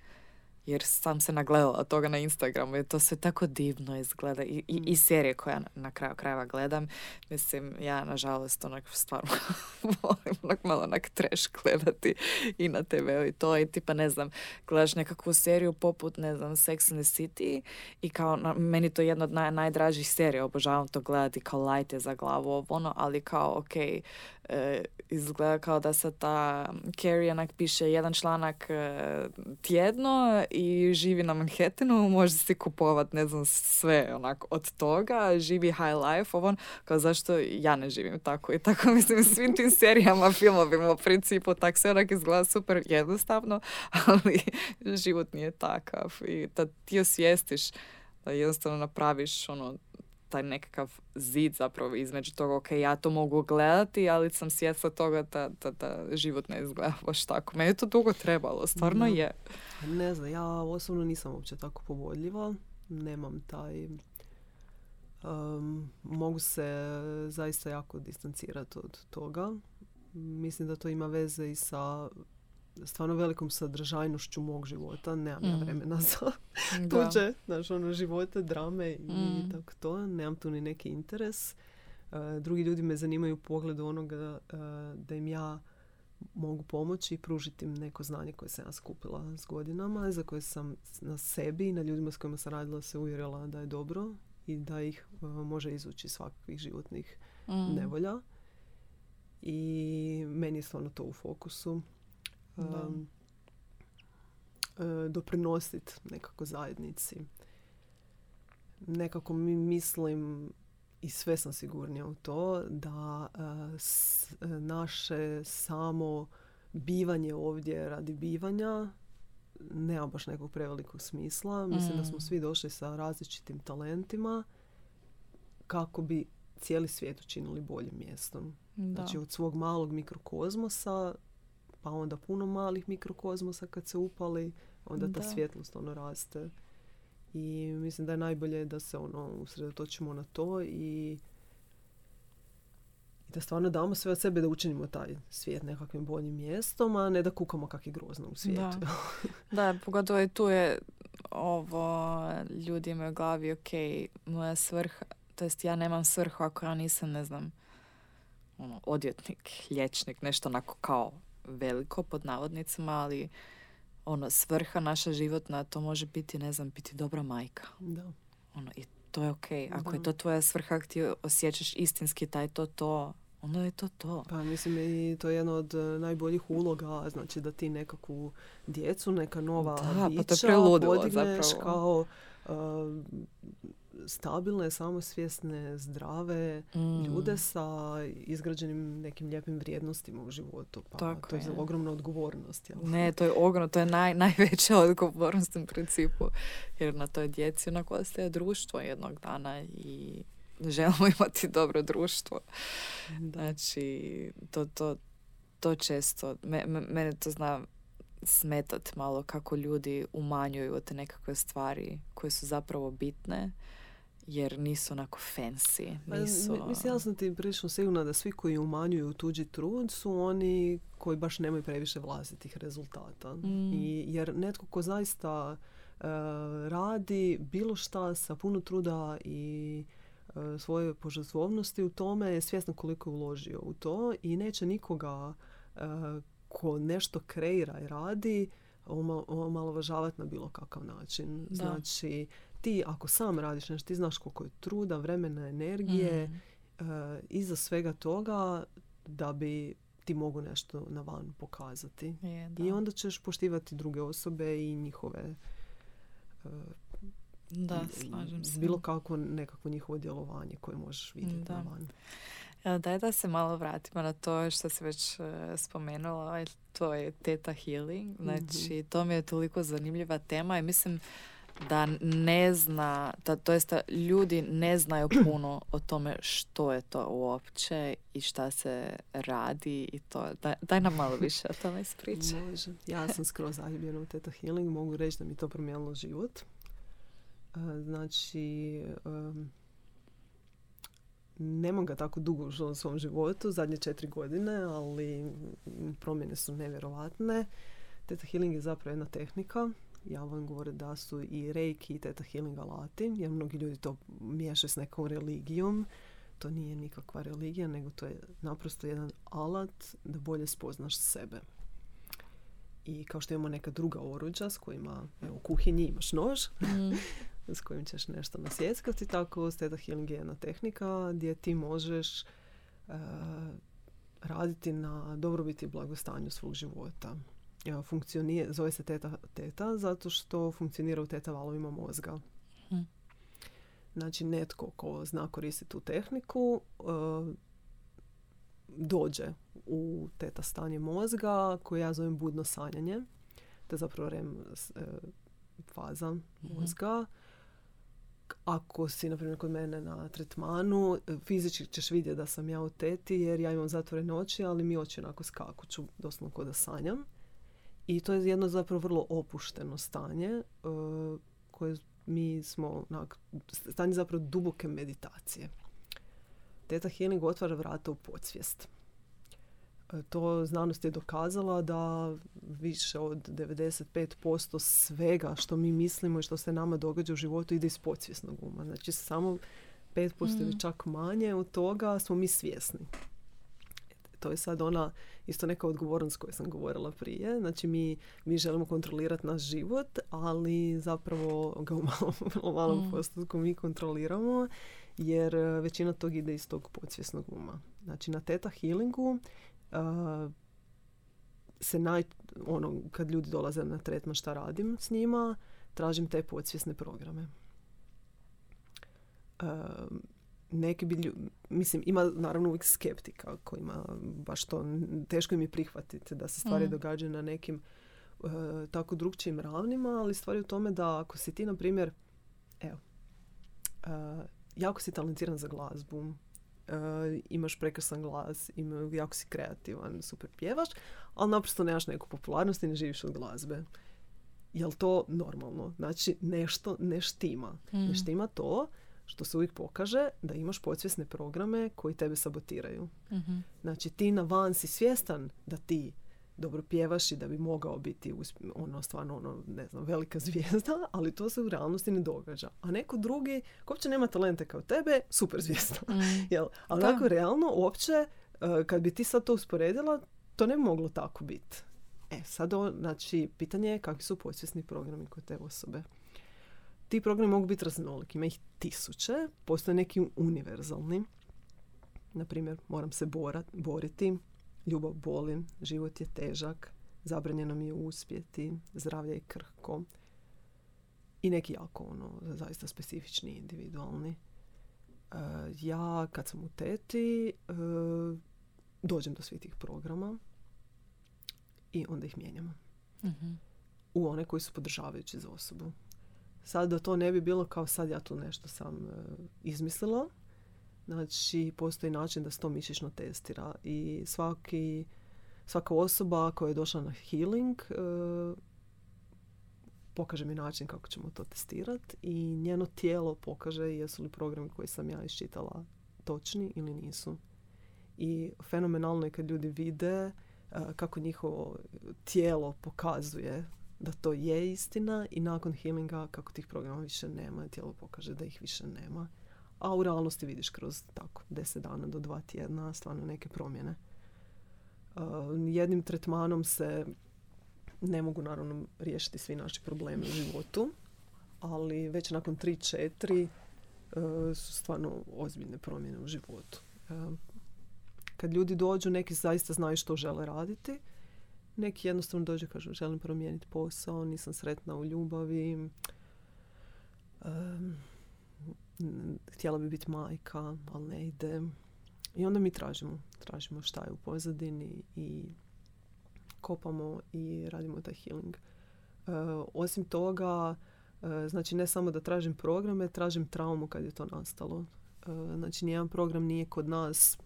jer sam se nagledala toga na Instagramu i to sve tako divno izgleda i, i, i mm. serije koja na, kraju krajeva gledam mislim ja nažalost onak stvarno volim onak malo onak trash gledati i na tv i to i tipa ne znam gledaš nekakvu seriju poput ne znam Sex and the City i kao na, meni to je jedna od naj, najdražih serija obožavam to gledati kao je za glavu ono ali kao ok e, izgleda kao da se ta Carrie onak piše jedan članak e, tjedno i živi na Manhattanu, može si kupovat ne znam sve onak od toga, živi high life, ovo kao zašto ja ne živim tako i tako mislim svim tim serijama, filmovima u principu tak se onak izgleda super jednostavno, ali život nije takav i da ti osvijestiš da jednostavno napraviš ono taj nekakav zid zapravo između toga, ok, ja to mogu gledati, ali sam svjesna toga da, da, da život ne izgleda baš tako. Meni je to dugo trebalo, stvarno je. Ne znam, ja osobno nisam uopće tako povodljiva. Nemam taj... Um, mogu se zaista jako distancirati od toga. Mislim da to ima veze i sa stvarno velikom sadržajnošću mog života. Nemam ja mm. vremena za tuđe, znaš, ono, živote, drame i mm. tako to. Nemam tu ni neki interes. Uh, drugi ljudi me zanimaju u pogledu onoga uh, da im ja mogu pomoći i pružiti im neko znanje koje sam ja skupila s godinama, za koje sam na sebi i na ljudima s kojima sam radila se uvjerila da je dobro i da ih uh, može izvući svakakvih životnih mm. nevolja. I meni je stvarno to u fokusu um, doprinositi nekako zajednici. Nekako mi mislim i sve sam sigurnija u to da e, naše samo bivanje ovdje radi bivanja nema baš nekog prevelikog smisla. Mislim da smo mm. svi došli sa različitim talentima kako bi cijeli svijet učinili boljim mjestom. Znači od svog malog mikrokozmosa pa onda puno malih mikrokozmosa kad se upali, onda ta da. svjetlost ono raste. I mislim da je najbolje da se ono usredotočimo na to i da stvarno damo sve od sebe da učinimo taj svijet nekakvim boljim mjestom, a ne da kukamo kak je grozno u svijetu. Da, da pogotovo i tu je ovo, ljudi imaju u glavi, ok, moja svrha, to jest ja nemam svrhu ako ja nisam, ne znam, ono, odvjetnik, liječnik, nešto onako kao veliko pod navodnicima, ali ono, svrha naša životna, to može biti, ne znam, biti dobra majka. Da. Ono, I to je ok. Ako je to tvoja svrha, ako ti osjećaš istinski taj to, to, onda je to to. Pa mislim i to je jedna od e, najboljih uloga, znači da ti nekakvu djecu, neka nova da, bića pa to podigneš zapravo. kao uh, stabilne, samosvjesne, zdrave mm. ljude sa izgrađenim nekim lijepim vrijednostima u životu. Pa Tako to je, je. ogromna odgovornost. Jel? Ne, to je ogromno, to je naj, najveća odgovornost u principu. Jer na toj djeci onako ostaje društvo jednog dana i želimo imati dobro društvo. Znači, to, to, to često, me, mene to zna smetat malo kako ljudi umanjuju te nekakve stvari koje su zapravo bitne jer nisu onako fancy. Pa, nisu... Mislim, ja sam ti prilično sigurna da svi koji umanjuju tuđi trud su oni koji baš nemaju previše vlastitih rezultata. Mm. I, jer netko ko zaista uh, radi bilo šta sa puno truda i uh, svoje požrtvovnosti u tome je svjesno koliko je uložio u to i neće nikoga uh, ko nešto kreira i radi omalovažavati na bilo kakav način. Da. Znači, ti ako sam radiš nešto, ti znaš koliko je truda, vremena, energije mm. uh, iza svega toga da bi ti mogu nešto na van pokazati. Je, I onda ćeš poštivati druge osobe i njihove uh, da, slažem se. Bilo kako nekako njihovo djelovanje koje možeš vidjeti na van. Daj da se malo vratimo na to što si već uh, spomenula, to je Teta Healing. Znači, mm-hmm. to mi je toliko zanimljiva tema i mislim da ne zna, da to jest da ljudi ne znaju puno o tome što je to uopće i šta se radi i to. Daj, daj nam malo više o tome ispričaj. Može. Ja sam skroz zaljubljena u Teta Healing. Mogu reći da mi to promijenilo život. E, znači, nemam ga tako dugo u svom životu, zadnje četiri godine, ali promjene su nevjerovatne. Teta Healing je zapravo jedna tehnika. Ja vam govorim da su i reiki i Teta Healing alati, jer mnogi ljudi to miješaju s nekom religijom. To nije nikakva religija, nego to je naprosto jedan alat da bolje spoznaš sebe. I kao što imamo neka druga oruđa s kojima, evo u kuhinji imaš nož, mm. s kojim ćeš nešto nasjeckati, tako Theta Healing je jedna tehnika gdje ti možeš uh, raditi na dobrobiti i blagostanju svog života. Funkcionije, zove se teta, teta zato što funkcionira u teta valovima mozga. Hm. Znači netko ko zna koristiti tu tehniku uh, dođe u teta stanje mozga koje ja zovem budno sanjanje. To je zapravo REM uh, faza mhm. mozga ako si, na primjer, kod mene na tretmanu, fizički ćeš vidjeti da sam ja u teti jer ja imam zatvorene oči, ali mi oči onako skakuću, doslovno kod da sanjam. I to je jedno zapravo vrlo opušteno stanje uh, koje mi smo, onak, stanje zapravo duboke meditacije. Teta healing otvara vrata u podsvijest. E, to znanost je dokazala da više od 95% svega što mi mislimo i što se nama događa u životu ide iz podsvjesnog uma. Znači samo 5% ili mm. čak manje od toga smo mi svjesni. To je sad ona isto neka odgovornost koju sam govorila prije. Znači mi, mi želimo kontrolirati naš život, ali zapravo ga u malom, malom mm. postupku mi kontroliramo jer većina tog ide iz tog podsvjesnog uma. Znači na teta healingu se naj, ono, kad ljudi dolaze na tretman šta radim s njima, tražim te podsvjesne programe. Neki bi, mislim, ima naravno uvijek skeptika kojima baš to teško im je prihvatiti da se stvari mm. događaju na nekim uh, tako drugčijim ravnima, ali stvari u tome da ako si ti, na primjer, evo, uh, jako si talentiran za glazbu, uh, imaš prekrasan glas, ima, jako si kreativan, super pjevaš, ali naprosto nemaš neku popularnost i ne živiš od glazbe. Jel to normalno? Znači, nešto ne štima. Mm. Ne štima to što se uvijek pokaže da imaš podsvjesne programe koji tebe sabotiraju. mm Znači, ti na van si svjestan da ti dobro pjevaš i da bi mogao biti ono stvarno ono, ne znam, velika zvijezda, ali to se u realnosti ne događa. A neko drugi, ko uopće nema talente kao tebe, super zvijezda. Mm. Jel? Ali tako realno, uopće, eh, kad bi ti sad to usporedila, to ne bi moglo tako biti. E, sad, znači, pitanje je kakvi su podsvjesni programi kod te osobe. Ti programi mogu biti raznoliki, ima ih tisuće, postoje neki univerzalni. Naprimjer, moram se borat, boriti, ljubav boli, život je težak, zabranjeno mi je uspjeti, zdravlje je krhko i neki jako ono, zaista specifični, individualni. E, ja kad sam u teti e, dođem do svih tih programa i onda ih mijenjamo. mm U one koji su podržavajući za osobu. Sad da to ne bi bilo kao sad ja tu nešto sam uh, izmislila, Znači, postoji način da se to mišićno testira i svaki, svaka osoba koja je došla na healing e, pokaže mi način kako ćemo to testirati i njeno tijelo pokaže jesu li programi koje sam ja iščitala točni ili nisu. I fenomenalno je kad ljudi vide e, kako njihovo tijelo pokazuje da to je istina i nakon healinga kako tih programa više nema, tijelo pokaže da ih više nema a u realnosti vidiš kroz tako deset dana do dva tjedna stvarno neke promjene. Uh, jednim tretmanom se ne mogu naravno riješiti svi naši problemi u životu, ali već nakon tri, četiri uh, su stvarno ozbiljne promjene u životu. Uh, kad ljudi dođu, neki zaista znaju što žele raditi, neki jednostavno dođu i kažu želim promijeniti posao, nisam sretna u ljubavi, um, htjela bi biti majka, ali ne ide. I onda mi tražimo, tražimo šta je u pozadini i kopamo i radimo taj healing. Uh, osim toga, Znači ne samo da tražim programe, tražim traumu kad je to nastalo. Znači nijedan program nije kod nas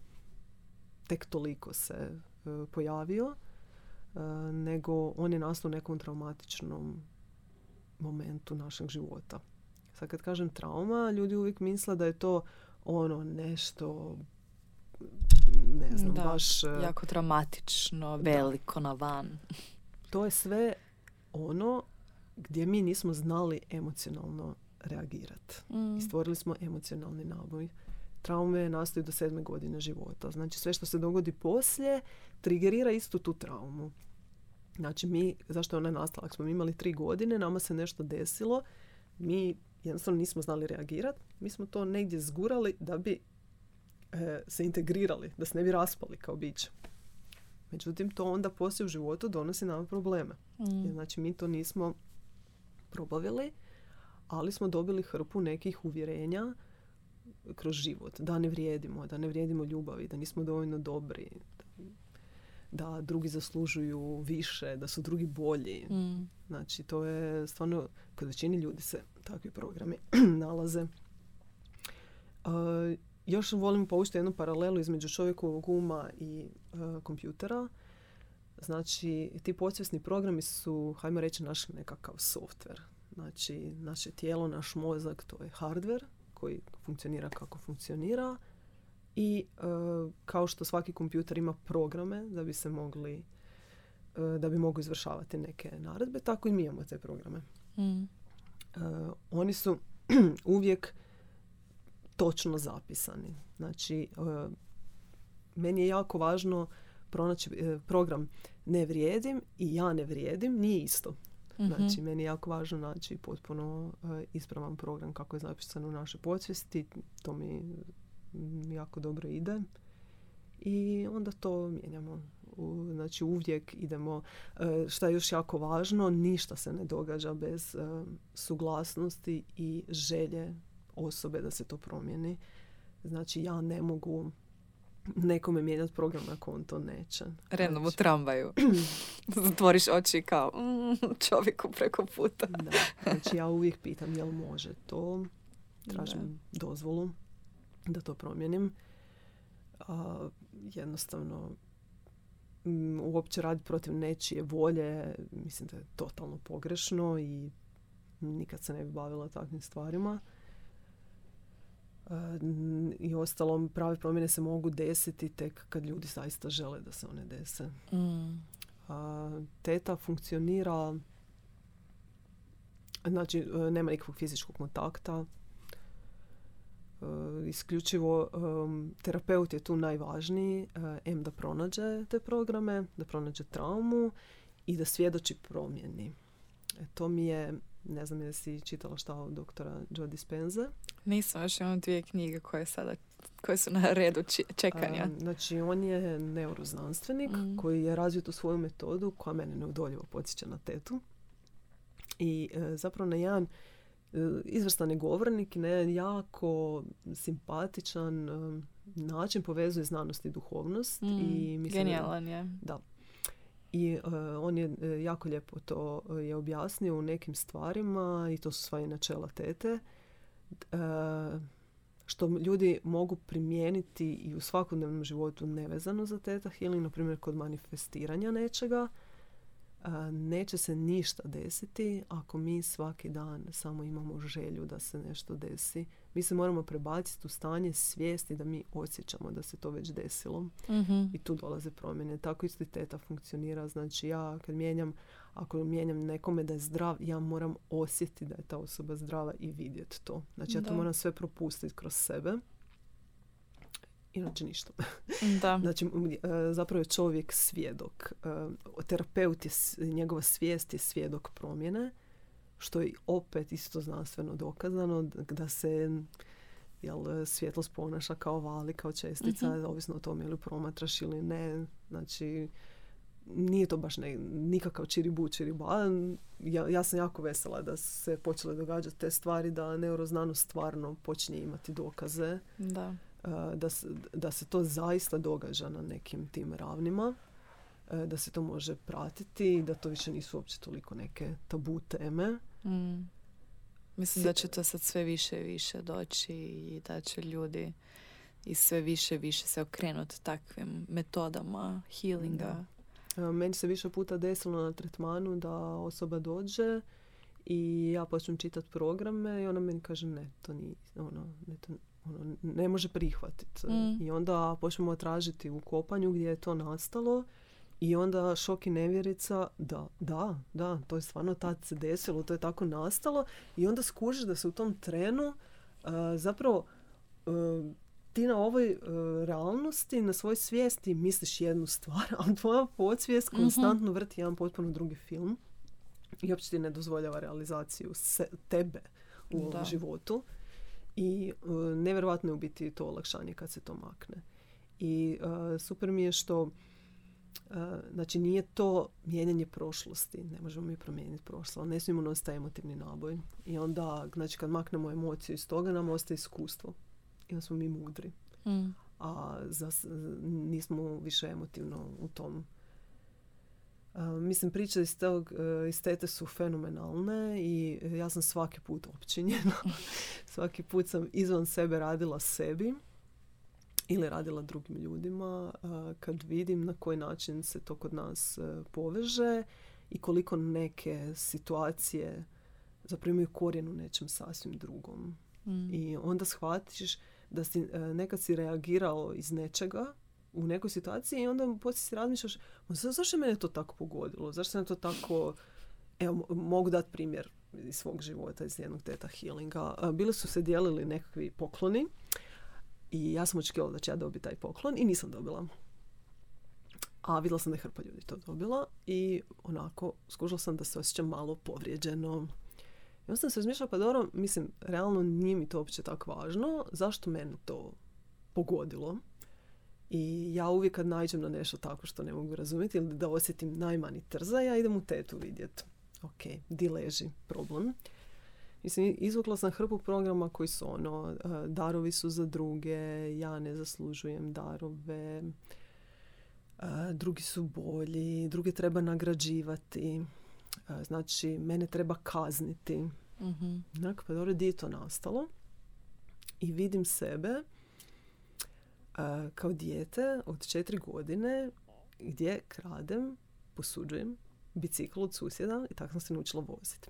tek toliko se pojavio, nego on je nastao u nekom traumatičnom momentu našeg života. Sad kad kažem trauma, ljudi uvijek misle da je to ono nešto ne znam, da, baš... jako dramatično, veliko na van. To je sve ono gdje mi nismo znali emocionalno reagirati. Mm. I stvorili smo emocionalni naboj. Traume nastaju do sedme godine života. Znači sve što se dogodi poslije trigerira istu tu traumu. Znači mi, zašto je ona nastala? Ako smo imali tri godine, nama se nešto desilo, mi jednostavno nismo znali reagirati. Mi smo to negdje zgurali da bi e, se integrirali, da se ne bi raspali kao biće. Međutim, to onda poslije u životu donosi nama probleme. Mm. Znači, mi to nismo probavili, ali smo dobili hrpu nekih uvjerenja kroz život. Da ne vrijedimo, da ne vrijedimo ljubavi, da nismo dovoljno dobri, da drugi zaslužuju više, da su drugi bolji. Mm. Znači, to je stvarno, kod većini ljudi se takvi programi nalaze. Uh, još volim povući jednu paralelu između čovjekovog uma i uh, kompjutera. Znači, ti podsvjesni programi su, hajmo reći, naš nekakav softver. Znači, naše tijelo, naš mozak, to je hardware koji funkcionira kako funkcionira. I uh, kao što svaki kompjuter ima programe da bi se mogli uh, da bi mogli izvršavati neke naredbe, tako i mi imamo te programe. Mm. oni su uvijek točno zapisani. Znači, meni je jako važno pronaći program ne vrijedim i ja ne vrijedim, nije isto. Mhm. Znači, meni je jako važno naći potpuno ispravan program kako je zapisan u našoj podsvijesti. To mi jako dobro ide. I onda to mijenjamo. Znači uvijek idemo, šta je još jako važno, ništa se ne događa bez suglasnosti i želje osobe da se to promijeni. Znači ja ne mogu nekome mijenjati program ako on to neće. Random u tramvaju. Zatvoriš oči kao mm, čovjeku preko puta. da. Znači ja uvijek pitam jel može to. Tražim dozvolu da to promijenim. A, jednostavno m, uopće raditi protiv nečije volje mislim da je totalno pogrešno i nikad se ne bi bavila takvim stvarima. I ostalom, prave promjene se mogu desiti tek kad ljudi zaista žele da se one dese. Mm. teta funkcionira znači e, nema nikakvog fizičkog kontakta e, isključivo terapeut je tu najvažniji uh, em da pronađe te programe da pronađe traumu i da svjedoči promjeni e, to mi je ne znam je si čitala šta od doktora Joe Dispenza. Nisam, još imam dvije knjige koje sada koje su na redu čekanja. znači, on je neuroznanstvenik mm. koji je razvio tu svoju metodu koja mene neudoljivo podsjeća na tetu. I e, zapravo na jedan izvrstan je govornik jedan jako simpatičan e, način povezuje znanost i duhovnost. Mm. I mislim, Genijalan je. Da, i uh, on je uh, jako lijepo to uh, je objasnio u nekim stvarima i to su sva i načela tete što ljudi mogu primijeniti i u svakodnevnom životu nevezano za teta healing, na primjer kod manifestiranja nečega neće se ništa desiti ako mi svaki dan samo imamo želju da se nešto desi. Mi se moramo prebaciti u stanje svijesti da mi osjećamo da se to već desilo. mm I tu dolaze promjene. Tako isto i teta funkcionira. Znači ja kad mijenjam, ako mijenjam nekome da je zdrav, ja moram osjetiti da je ta osoba zdrava i vidjeti to. Znači ja to moram sve propustiti kroz sebe inače ništa. Da. znači, e, zapravo je čovjek svjedok. E, terapeut je, njegova svijest je svjedok promjene, što je opet isto znanstveno dokazano da se jel, svjetlost ponaša kao vali, kao čestica, mm ovisno o tome ili promatraš ili ne. Znači, nije to baš ne, nikakav čiribu čiriba. Ja, ja sam jako vesela da se počele događati te stvari, da neuroznanost stvarno počne imati dokaze. Da da se, da se to zaista događa na nekim tim ravnima, e, da se to može pratiti i da to više nisu uopće toliko neke tabu teme. Mm. Mislim da će to sad sve više i više doći i da će ljudi i sve više i više se okrenuti takvim metodama healinga. Meni se više puta desilo na tretmanu da osoba dođe i ja počnem čitati programe i ona meni kaže ne, to nije, ono, ne, to, ono, ne može prihvatiti. Mm. I onda počnemo tražiti u kopanju gdje je to nastalo i onda šok i nevjerica, da, da, da, to je stvarno tad se desilo, to je tako nastalo i onda skužiš da se u tom trenu zapravo ti na ovoj uh, realnosti, na svojoj svijesti misliš jednu stvar, a tvoja podsvijest mm konstantno vrti jedan potpuno drugi film i uopće ti ne dozvoljava realizaciju se, tebe u ovom životu. I uh, nevjerojatno je u biti to olakšanje kad se to makne. I uh, super mi je što znači nije to mijenjanje prošlosti. Ne možemo mi promijeniti prošlost, ali ne smijemo nositi emotivni naboj. I onda, znači kad maknemo emociju iz toga, nam ostaje iskustvo i onda smo mi mudri. Mm. A za, nismo više emotivno u tom. Mislim, priče iz, tog, uh, iz tete su fenomenalne i ja sam svaki put općinjena. svaki put sam izvan sebe radila sebi ili radila drugim ljudima kad vidim na koji način se to kod nas e, poveže i koliko neke situacije zapravo imaju korijen u nečem sasvim drugom. Mm. I onda shvatiš da si e, nekad si reagirao iz nečega u nekoj situaciji i onda poslije si razmišljaš zašto je mene to tako pogodilo? Zašto se to tako... Evo, mogu dati primjer iz svog života, iz jednog teta healinga. Bili su se dijelili nekakvi pokloni i ja sam očekivala da će ja dobiti taj poklon i nisam dobila. A vidjela sam da je hrpa ljudi to dobila i onako skužila sam da se osjećam malo povrijeđeno. I onda sam se razmišljala, pa dobro, mislim, realno nije mi to uopće tako važno. Zašto mene to pogodilo? I ja uvijek kad nađem na nešto tako što ne mogu razumjeti ili da osjetim najmani trza, ja idem u tetu vidjeti. Ok, di leži problem. Mislim, izvukla sam hrpu programa koji su ono, e, darovi su za druge, ja ne zaslužujem darove, e, drugi su bolji, druge treba nagrađivati, e, znači mene treba kazniti. Mm-hmm. pa dobro, di je to nastalo? I vidim sebe kao dijete od četiri godine gdje kradem, posuđujem bicikl od susjeda i tako sam se naučila voziti.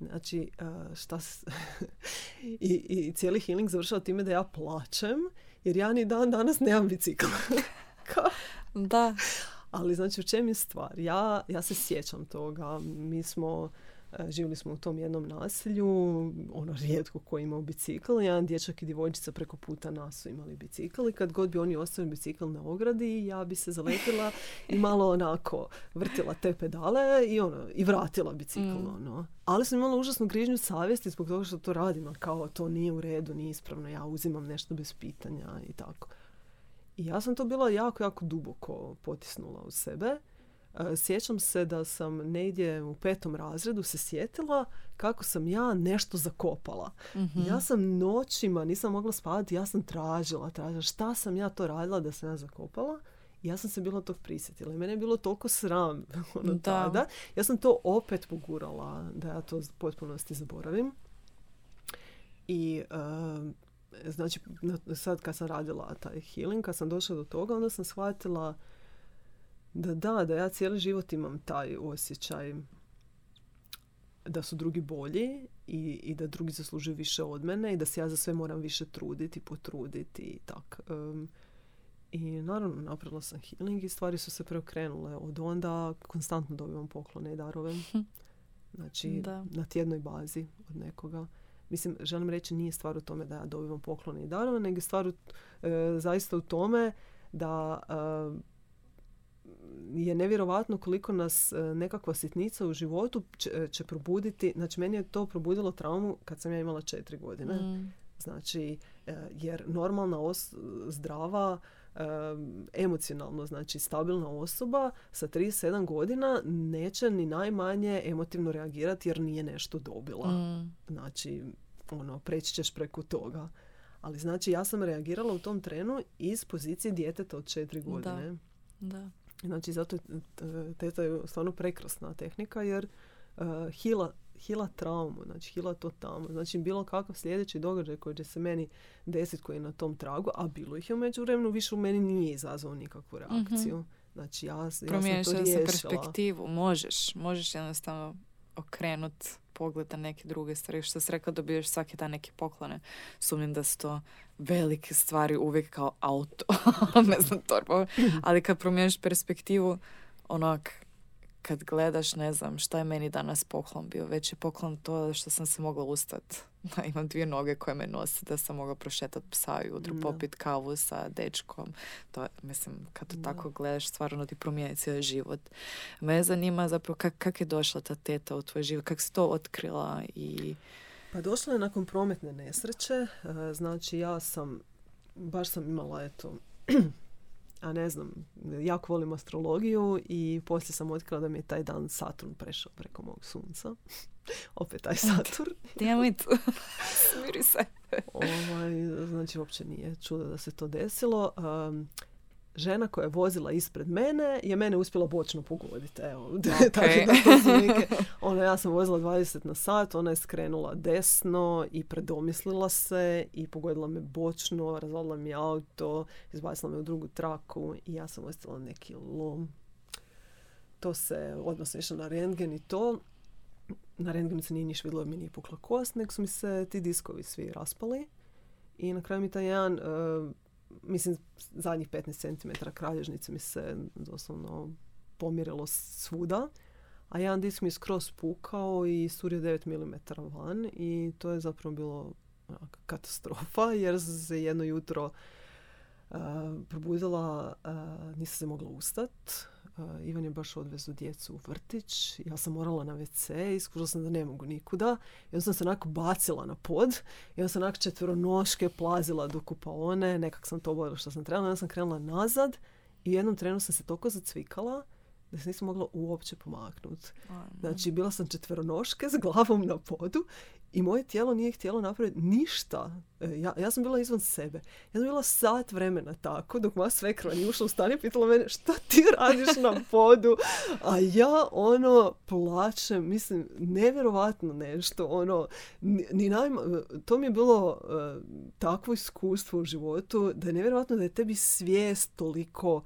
Znači, šta I, I cijeli healing završava time da ja plaćem, jer ja ni dan danas nemam bicikl. da. Ali znači u čem je stvar? Ja, ja se sjećam toga. Mi smo živjeli smo u tom jednom naselju, ono rijetko ko imao bicikl. Jedan dječak i djevojčica preko puta nas su imali bicikl i kad god bi oni ostavili bicikl na ogradi, ja bi se zaletila i malo onako vrtila te pedale i ono, i vratila bicikl. Mm. Ono. Ali sam imala užasnu grižnju savjesti zbog toga što to radim, kao to nije u redu, nije ispravno, ja uzimam nešto bez pitanja i tako. I ja sam to bila jako, jako duboko potisnula u sebe. Sjećam se da sam negdje u petom razredu se sjetila kako sam ja nešto zakopala. mm Ja sam noćima, nisam mogla spavati, ja sam tražila, tražila šta sam ja to radila da sam ja zakopala. Ja sam se bila tog prisjetila i mene je bilo toliko sram ono da. tada. Ja sam to opet pogurala da ja to potpunosti zaboravim. I uh, znači sad kad sam radila taj healing, kad sam došla do toga, onda sam shvatila da da, da ja cijeli život imam taj osjećaj da su drugi bolji i, i da drugi zaslužuju više od mene i da se ja za sve moram više truditi, potruditi i tak. I naravno napravila sam healing i stvari su se preokrenule. Od onda konstantno dobivam poklone i darove. Znači da. na tjednoj bazi od nekoga. Mislim, želim reći nije stvar u tome da ja dobivam poklone i darove, nego je stvar u, e, zaista u tome da e, je nevjerovatno koliko nas e, nekakva sitnica u životu će, e, će probuditi. Znači, meni je to probudilo traumu kad sam ja imala četiri godine. Mm. Znači, e, jer normalna os- zdrava, emocionalno, znači stabilna osoba sa 37 godina neće ni najmanje emotivno reagirati jer nije nešto dobila. Mm. Znači, ono, preći ćeš preko toga. Ali znači ja sam reagirala u tom trenu iz pozicije djeteta od četiri godine. Da. da. Znači, zato je teta je stvarno prekrasna tehnika jer uh, hila, hila traumu, znači hila to tamo. Znači bilo kakav sljedeći događaj koji će se meni desiti koji je na tom tragu, a bilo ih je u međuvremenu, više u meni nije izazvao nikakvu mhm. reakciju. Znači ja, ja sam to riješila. perspektivu, možeš, možeš jednostavno okrenut pogled na neke druge stvari. Što si rekao, dobiješ svaki dan neke poklone. Sumnjam da su to velike stvari uvijek kao auto, ne znam, torba. Ali kad promijeniš perspektivu, onak, kad gledaš, ne znam, šta je meni danas poklon bio. Već je poklon to što sam se mogla ustati. Da imam dvije noge koje me nose, da sam mogla prošetati psa jutro, popit kavu sa dečkom. To, mislim, kad to tako gledaš, stvarno ti promijeni cijeli život. Me zanima zapravo kak, kak je došla ta teta u tvoj život, kak si to otkrila i... Pa došla je nakon prometne nesreće. E, znači ja sam, baš sam imala eto a ne znam, jako volim astrologiju i poslije sam otkrila da mi je taj dan Saturn prešao preko mog sunca. Opet taj Saturn. Damn it. Smiri se. ovaj, znači, uopće nije čudo da se to desilo. Um, žena koja je vozila ispred mene je mene uspjela bočno pogoditi. Evo, okay. neke, ona, ja sam vozila 20 na sat, ona je skrenula desno i predomislila se i pogodila me bočno, razvalila mi auto, izbacila me u drugu traku i ja sam ostala neki lom. To se odmah sam išla na rentgen i to. Na rentgenu se nije niš vidjelo, mi nije pukla kost, nego su mi se ti diskovi svi raspali. I na kraju mi taj jedan uh, mislim, zadnjih 15 cm kralježnice mi se doslovno pomirilo svuda. A jedan disk mi je skroz pukao i surio 9 mm van i to je zapravo bilo katastrofa jer se jedno jutro uh, probudila, uh, nisam se mogla ustati Ivan je baš odvezu djecu u vrtić. Ja sam morala na WC i skužila sam da ne mogu nikuda. I onda sam se onako bacila na pod. I onda sam onako četvronoške plazila do kupaone. Nekak sam to obavila što sam trebala. Onda sam krenula nazad i u jednom trenu sam se toliko zacvikala da se nisam mogla uopće pomaknuti. Znači, bila sam četveronoške s glavom na podu i moje tijelo nije htjelo napraviti ništa. E, ja, ja sam bila izvan sebe. Ja sam bila sat vremena tako, dok moja svekra nije ušla u stan i pitala mene šta ti radiš na podu? A ja ono plaćem, mislim, nevjerovatno nešto. Ono, ni, najma, to mi je bilo uh, takvo iskustvo u životu da je nevjerovatno da je tebi svijest toliko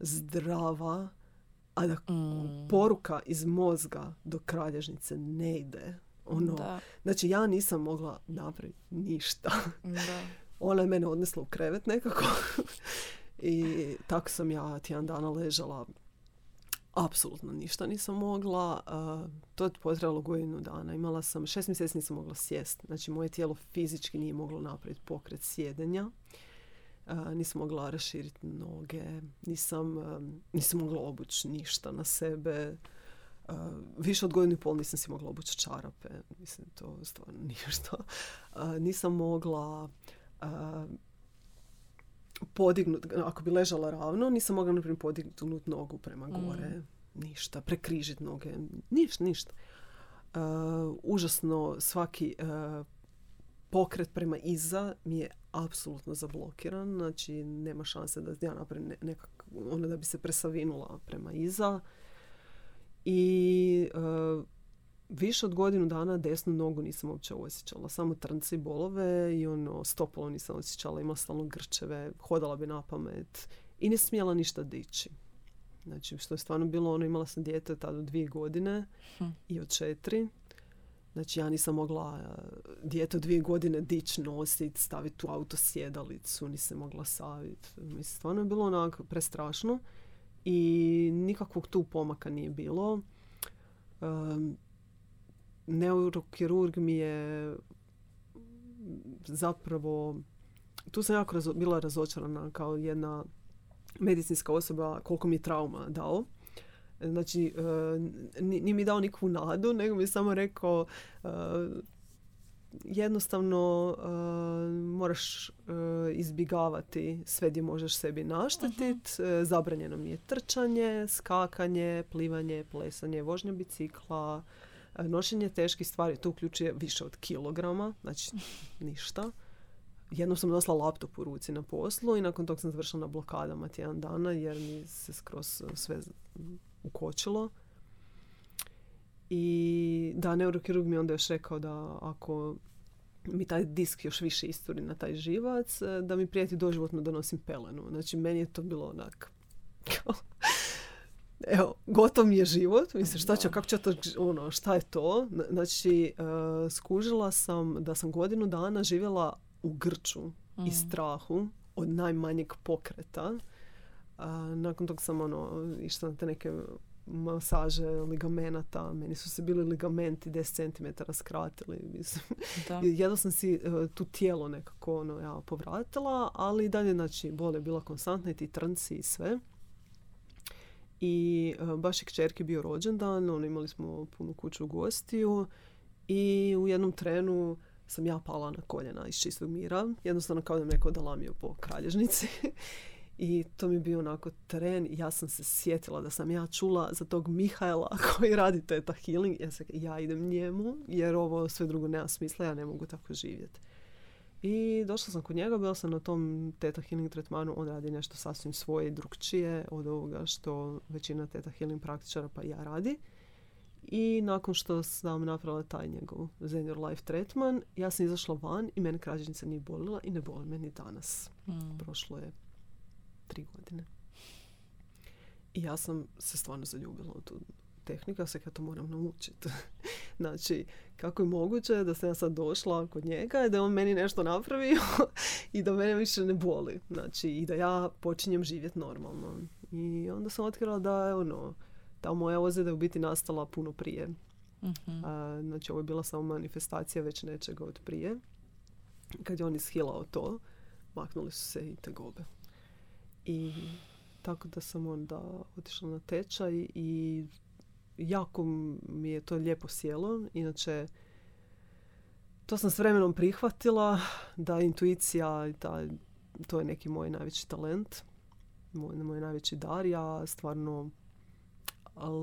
zdrava, a da mm. poruka iz mozga do kralježnice ne ide. Ono, da. Znači ja nisam mogla napraviti ništa. Da. Ona je mene odnesla u krevet nekako. I tako sam ja tjedan dana ležala. Apsolutno ništa nisam mogla. to je potrebalo godinu dana. Imala sam, šest mjeseci nisam mogla sjest. Znači moje tijelo fizički nije moglo napraviti pokret sjedenja. nisam mogla raširiti noge. Nisam, nisam mogla obući ništa na sebe Uh, više od godinu i pol nisam si mogla obući čarape. Mislim, to stvarno nije što. Uh, nisam mogla uh, podignut, ako bi ležala ravno, nisam mogla, na primjer, podignuti nogu prema gore. Mm. Ništa. Prekrižiti noge. Ništa, ništa. Uh, užasno svaki uh, pokret prema iza mi je apsolutno zablokiran. Znači, nema šanse da ja napravim nekak, ono da bi se presavinula prema iza i uh, više od godinu dana desnu nogu nisam uopće osjećala. Samo trnci bolove i ono stopalo nisam osjećala. Imala stalno grčeve, hodala bi na pamet i ne smjela ništa dići. Znači, što je stvarno bilo, ono, imala sam dijete tada dvije godine hm. i od četiri. Znači, ja nisam mogla uh, dijete od dvije godine dići, nositi, staviti u auto sjedalicu, nisam mogla saviti. Mislim, stvarno je bilo onako prestrašno i nikakvog tu pomaka nije bilo. Neurokirurg mi je zapravo tu sam jako bila razočarana kao jedna medicinska osoba koliko mi je trauma dao. Znači, nije mi dao nikakvu nadu, nego mi je samo rekao jednostavno uh, moraš uh, izbjegavati sve gdje možeš sebi naštetiti. Uh, zabranjeno mi je trčanje, skakanje, plivanje, plesanje, vožnja bicikla, nošenje teških stvari. To uključuje više od kilograma, znači ništa. Jednom sam nosila laptop u ruci na poslu i nakon toga sam završila na blokadama tjedan dana jer mi se skroz sve ukočilo. I da, neurokirurg mi onda još rekao da ako mi taj disk još više isturi na taj živac, e, da mi prijeti doživotno da nosim pelenu. Znači, meni je to bilo onak... Evo, gotov mi je život. Mislim, šta će, kako će to, ono, šta je to? Znači, uh, skužila sam da sam godinu dana živjela u grču i mm. strahu od najmanjeg pokreta. Uh, nakon tog sam, ono, išla na te neke masaže ligamenata. Meni su se bili ligamenti 10 cm skratili. Mislim. Jedno sam si uh, tu tijelo nekako ono, ja, povratila, ali dalje, znači, bol je bila konstantna i ti trnci i sve. I uh, baš je kćerki bio rođendan, ono, imali smo punu kuću gostiju i u jednom trenu sam ja pala na koljena iz čistog mira. Jednostavno kao da me neko dalamio po kralježnici. I to mi je bio onako tren. Ja sam se sjetila da sam ja čula za tog Mihajla koji radi Teta Healing. Ja, se, ja idem njemu jer ovo sve drugo nema smisla. Ja ne mogu tako živjeti. I došla sam kod njega, bila sam na tom Teta Healing tretmanu. On radi nešto sasvim svoje i drugčije od ovoga što većina Teta Healing praktičara pa ja radi. I nakon što sam napravila taj njegov Zen Your Life tretman, ja sam izašla van i mene krađenica nije bolila i ne boli me ni danas. Mm. Prošlo je tri godine. I ja sam se stvarno zaljubila u tu tehniku, ja se ja to moram naučiti. znači, kako je moguće da sam ja sad došla kod njega i da on meni nešto napravio i da mene više ne boli. Znači, i da ja počinjem živjeti normalno. I onda sam otkrila da je ono, ta moja ozljeda je u biti nastala puno prije. uh znači, ovo je bila samo manifestacija već nečega od prije. Kad je on ishilao to, maknuli su se i te gobe. I tako da sam onda otišla na tečaj i jako mi je to lijepo sjelo. Inače, to sam s vremenom prihvatila da intuicija, da, to je neki moj najveći talent, moj, moj najveći dar. Ja stvarno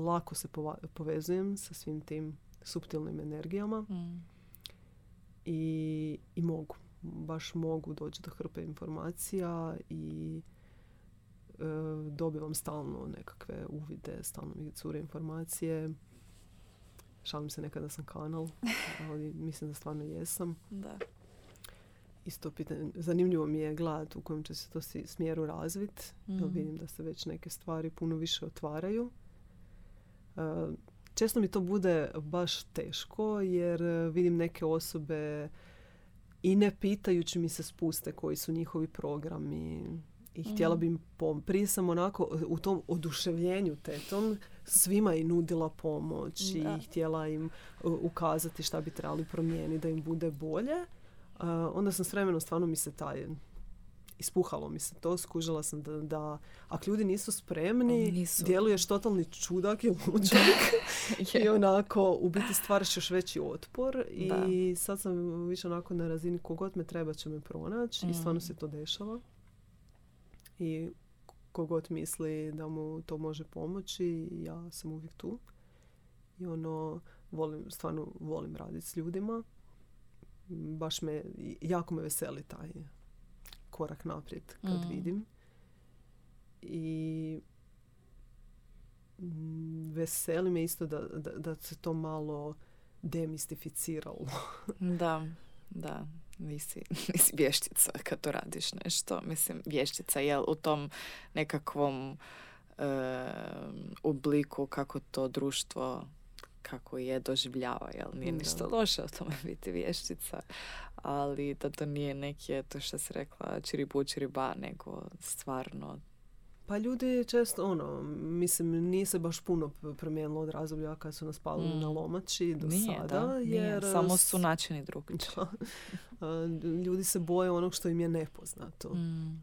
lako se povezujem sa svim tim suptilnim energijama mm. I, i mogu, baš mogu doći do hrpe informacija i dobivam stalno nekakve uvide, stalno mi cure informacije. Šalim se nekada sam kanal, ali mislim da stvarno jesam. Da. Isto pitanje, zanimljivo mi je gledati u kojem će se to smjeru razvit. Mm. vidim da se već neke stvari puno više otvaraju. E, često mi to bude baš teško jer e, vidim neke osobe i ne pitajući mi se spuste koji su njihovi programi i htjela bi im pom. Prije sam onako u tom oduševljenju tetom svima i nudila pomoć i htjela im ukazati šta bi trebali promijeniti da im bude bolje. Uh, onda sam s vremenom stvarno mi se taj ispuhalo mi se to, skužila sam da, da ako ljudi nisu spremni, nisu. djeluješ totalni čudak i luđak i onako u biti stvaraš još veći otpor i sad sam više onako na razini kogod me treba će me pronaći i stvarno mm. se to dešava i kogod misli da mu to može pomoći, ja sam uvijek tu. I ono, volim, stvarno volim raditi s ljudima. Baš me, jako me veseli taj korak naprijed kad mm. vidim. I mm, veseli me isto da, da, da se to malo demistificiralo. da, da nisi, nisi vještica kad to radiš nešto. Mislim, vještica je u tom nekakvom e, obliku kako to društvo kako je doživljava, jel? Nije ništa loše o tome biti vještica, ali da to nije neki, to što se rekla, čiribu čiriba, nego stvarno pa ljudi često, ono, mislim, nije se baš puno promijenilo od razdoblja kad su nas palili na mm. lomači do nije, sada. Da, jer Samo su načini drugi. ljudi se boje onog što im je nepoznato. Mm.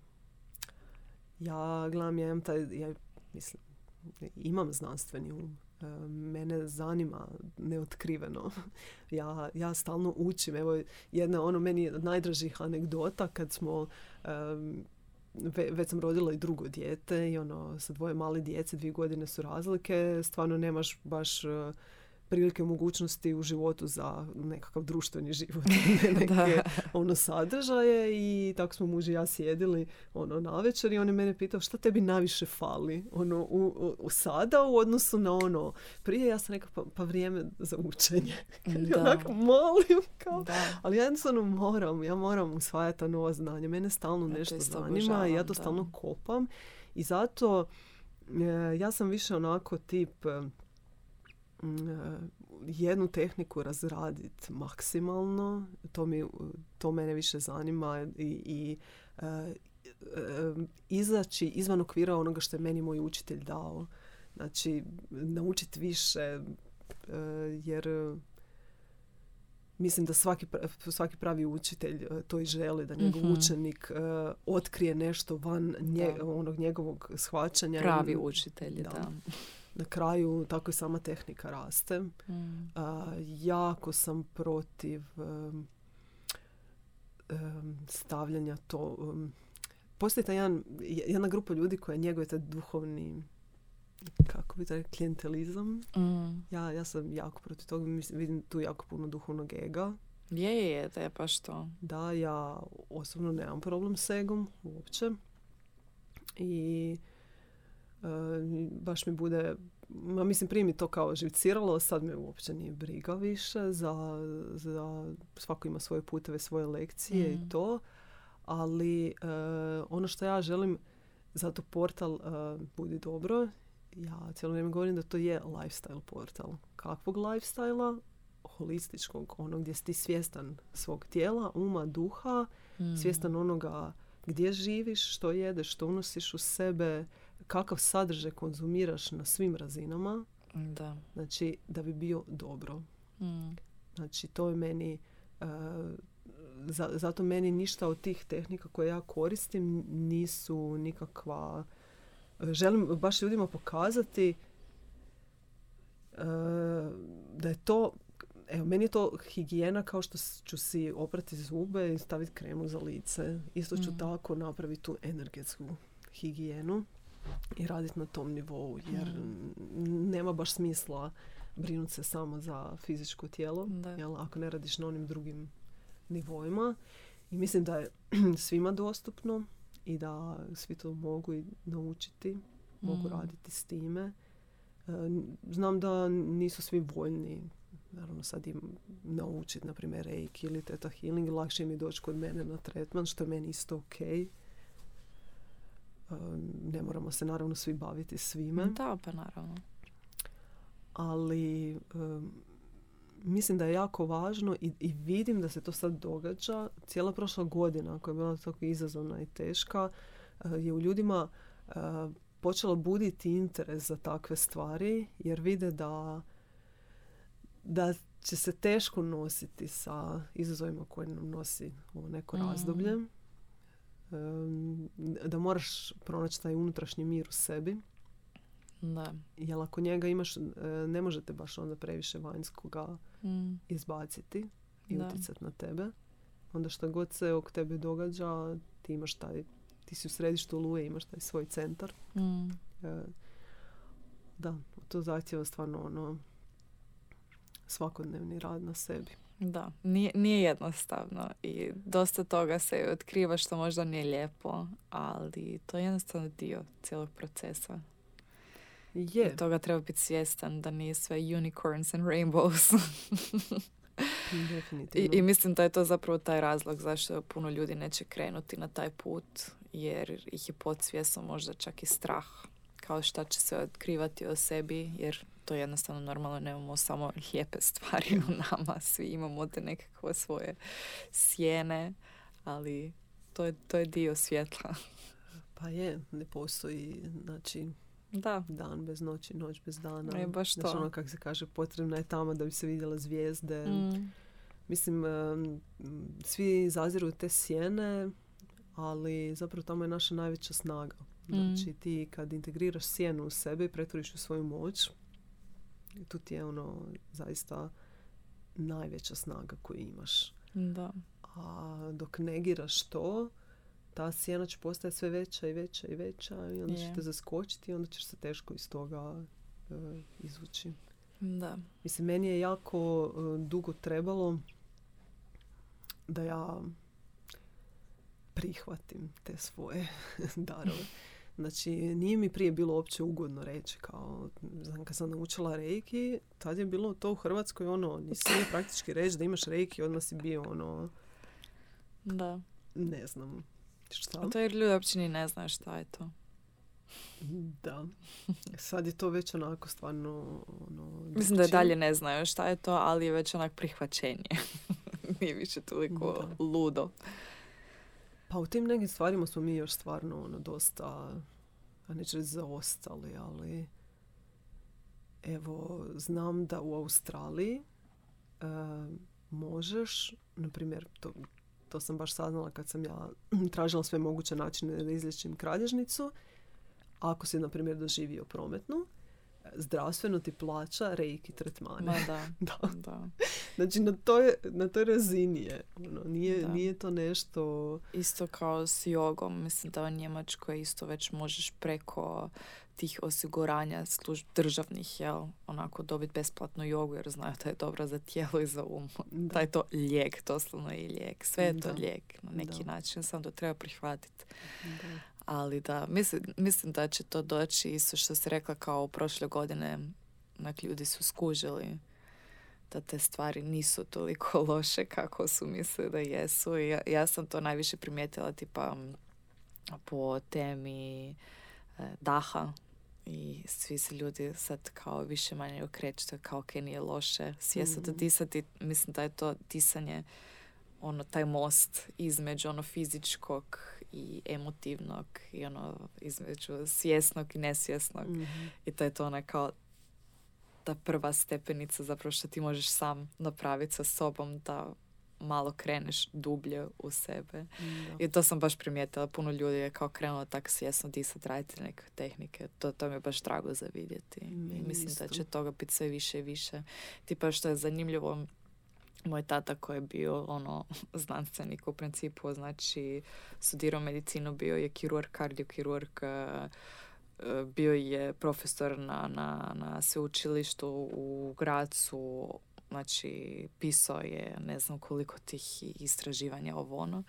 Ja gledam, ja imam taj, ja mislim, imam znanstveni um. E, mene zanima neotkriveno. Ja, ja stalno učim. Evo, jedna ono meni od najdražih anegdota kad smo već sam rodila i drugo dijete i ono sa dvoje male djece, dvije godine su razlike, stvarno nemaš baš prilike mogućnosti u životu za nekakav društveni život, ne neke ono sadržaje i tako smo muž i ja sjedili ono na večer i on je mene pitao šta tebi najviše fali ono u, u, sada u odnosu na ono prije ja sam rekao pa, pa vrijeme za učenje. Da. Onako molim kao, ali ja jednostavno moram, ja moram usvajati ta nova znanja. Mene stalno nešto zanima i ja to stalno kopam i zato e, ja sam više onako tip jednu tehniku razraditi maksimalno. To, mi, to mene više zanima i, i e, e, izaći izvan okvira onoga što je meni moj učitelj dao. Znači, naučiti više e, jer mislim da svaki, svaki pravi učitelj to i želi, da njegov mm učenik otkrije nešto van nje, onog njegovog shvaćanja. Pravi učitelj, da. da na kraju tako i sama tehnika raste. Mm. jako sam protiv stavljanja to... Um, postoji ta jedan, jedna grupa ljudi koja njeguje taj duhovni kako bi taj klijentelizam. Mm. Ja, ja sam jako protiv toga. Mislim, vidim tu jako puno duhovnog ega. Je, je, je, da je pa što. Da, ja osobno nemam problem s egom uopće. I baš mi bude ma mislim prije mi to kao živciralo, sad me uopće nije briga više za, za svako ima svoje puteve, svoje lekcije i mm. to, ali e, ono što ja želim zato portal uh, Budi dobro, ja cijelo vrijeme govorim da to je lifestyle portal. Kakvog lifestyle Holističkog, ono gdje si ti svjestan svog tijela, uma, duha, mm. svjestan onoga gdje živiš, što jedeš, što unosiš u sebe, kakav sadržaj konzumiraš na svim razinama. Da. Znači, da bi bio dobro. Mm. Znači, to je meni... Uh, zato meni ništa od tih tehnika koje ja koristim nisu nikakva... Želim baš ljudima pokazati uh, da je to Evo, meni je to higijena kao što ću si oprati zube i staviti kremu za lice. Isto ću mm. tako napraviti tu energetsku higijenu i raditi na tom nivou jer mm. nema baš smisla brinuti se samo za fizičko tijelo jel, ako ne radiš na onim drugim nivoima i mislim da je svima dostupno i da svi to mogu i naučiti mogu mm. raditi s time e, znam da nisu svi voljni naravno sad im naučiti na primjer reiki ili teta healing lakše mi doći kod mene na tretman što je meni isto ok ne moramo se naravno svi baviti svime. Da, pa naravno. Ali mislim da je jako važno i, i vidim da se to sad događa. Cijela prošla godina koja je bila tako izazovna i teška eh, je u ljudima uh, počelo buditi interes za takve stvari jer vide da da će se teško nositi sa izazovima koje nam nosi ovo neko mm. Da moraš pronaći taj unutrašnji mir u sebi. Da. Jer ako njega imaš, e, ne možete baš onda previše vanjskoga mm. izbaciti i utjecati na tebe. Onda što god se oko tebe događa, ti imaš taj, ti si u središtu luje, imaš taj svoj centar. Mm. E, da, to zahtjeva stvarno ono svakodnevni rad na sebi. Da, nije, nije jednostavno i dosta toga se otkriva što možda nije lijepo, ali to je jednostavno dio cijelog procesa. Je. I toga treba biti svjestan da nije sve unicorns and rainbows. I, I mislim da je to zapravo taj razlog zašto puno ljudi neće krenuti na taj put, jer ih je podsvjesno možda čak i strah kao šta će se otkrivati o sebi, jer to jednostavno normalno nemamo samo lijepe stvari u nama, svi imamo te nekakve svoje sjene, ali to je, to je dio svjetla. Pa je, ne postoji, znači, da. dan bez noći, noć bez dana. E, baš to. Znači, ono kako se kaže, potrebna je tamo da bi se vidjela zvijezde. Mm. Mislim, svi zaziru te sjene, ali zapravo tamo je naša najveća snaga. Znači, mm. ti kad integriraš sjenu u sebe i pretvoriš u svoju moć, tu ti je ono zaista najveća snaga koju imaš. Da. A dok negiraš to, ta sjena će postati sve veća i veća i veća i onda će te zaskočiti i onda ćeš se teško iz toga uh, izvući. Da. Mislim, meni je jako uh, dugo trebalo da ja prihvatim te svoje darove. Znači, nije mi prije bilo uopće ugodno reći kao, znam, kad sam naučila reiki, tad je bilo to u Hrvatskoj ono, nisi praktički reći da imaš reiki, odmah si bio ono, Da. ne znam, šta. A to jer ljudi uopće ni ne znaju šta je to. Da. Sad je to već onako stvarno ono, Mislim da je dalje ne znaju šta je to, ali je već onak prihvaćenje. Nije više toliko Da. ludo. Pa u tim nekim stvarima smo mi još stvarno ono, dosta, a neću reći zaostali, ali evo, znam da u Australiji e, možeš, na primjer, to, to sam baš saznala kad sam ja tražila sve moguće načine da izlječim kralježnicu, ako si, na primjer, doživio prometnu, zdravstveno ti plaća reiki tretmane. Ma da, Da. da. Znači, na toj, na toj razini je. Ono, nije, Da. nije to nešto... Isto kao s jogom, mislim da u Njemačkoj isto već možeš preko tih osiguranja služ- državnih, jel, onako dobiti besplatnu jogu jer znaju da je dobra za tijelo i za um. Da. Da je to lijek, doslovno i lijek. Sve je to lijek na neki Da. način, samo to treba prihvatiti. Da. Ali da, mislim, mislim da će to doći isto što si rekla kao prošle godine, onak ljudi su skužili da te stvari nisu toliko loše kako su mislili da jesu. I ja, ja sam to najviše primijetila tipa po temi e, daha i svi se ljudi sad kao više manje okreću kao ok, nije loše svjesno Mhm. disati. Mislim da je to disanje ono taj most između ono fizičkog i emotivnog i ono između svjesnog i nesvjesnog Mhm. i to je to ona kao ta prva stepenica zapravo što ti možeš sam napraviti sa sobom da malo kreneš dublje u sebe. Da. I to sam baš primijetila. Puno ljudi je kao krenulo tako svjesno disat, raditi neke tehnike. To, to mi je baš drago za vidjeti. I Meni mislim da isto. će toga biti sve više i više. Tipa što je zanimljivo, moj tata koji je bio ono znanstvenik u principu, znači studirao medicinu, bio je kirurg, kardiokirurg, eh, eh, bio je profesor na, na, na sveučilištu u Gracu, znači pisao je ne znam koliko tih istraživanja ovo ono.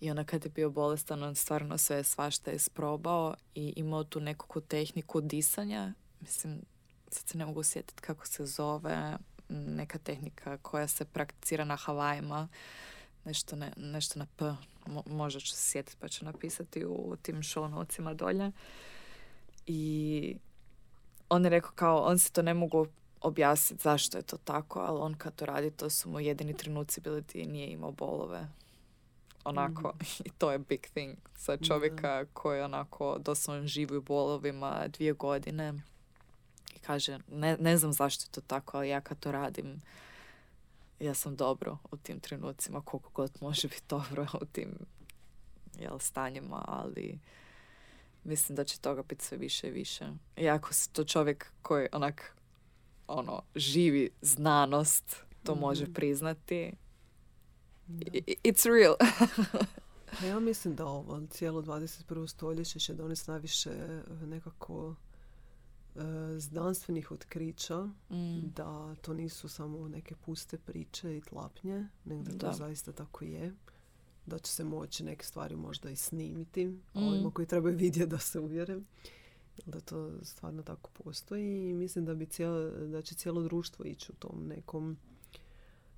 I onda kad je bio bolestan, on stvarno sve svašta je isprobao i imao tu nekakvu tehniku disanja. Mislim, sad se ne mogu sjetiti kako se zove, neka tehnika koja se prakticira na Havajima, nešto, ne, nešto na P, Mo- možda ću se sjetiti pa ću napisati u tim show notesima dolje. I on je rekao kao, on se to ne mogu objasniti zašto je to tako, ali on kad to radi, to su mu jedini trenuci bili ti nije imao bolove. Onako, i to je big thing za čovjeka koji onako doslovno živi u bolovima dvije godine kaže, ne, ne znam zašto je to tako, ali ja kad to radim, ja sam dobro u tim trenucima, koliko god može biti dobro u tim jel, stanjima, ali mislim da će toga biti sve više i više. I ako si to čovjek koji onak ono, živi znanost, to može Mhm. priznati. Da. I- It's real. Pa ja mislim da ovo cijelo 21. stoljeće će donesti najviše e, nekako znanstvenih otkrića Mm. da to nisu samo neke puste priče i tlapnje, nego da to Da. zaista tako je. Da će se moći neke stvari možda i snimiti, Mm. ovima koji trebaju vidjeti da se uvjere. Da to stvarno tako postoji i mislim da, bi cijelo, da će cijelo društvo ići u tom nekom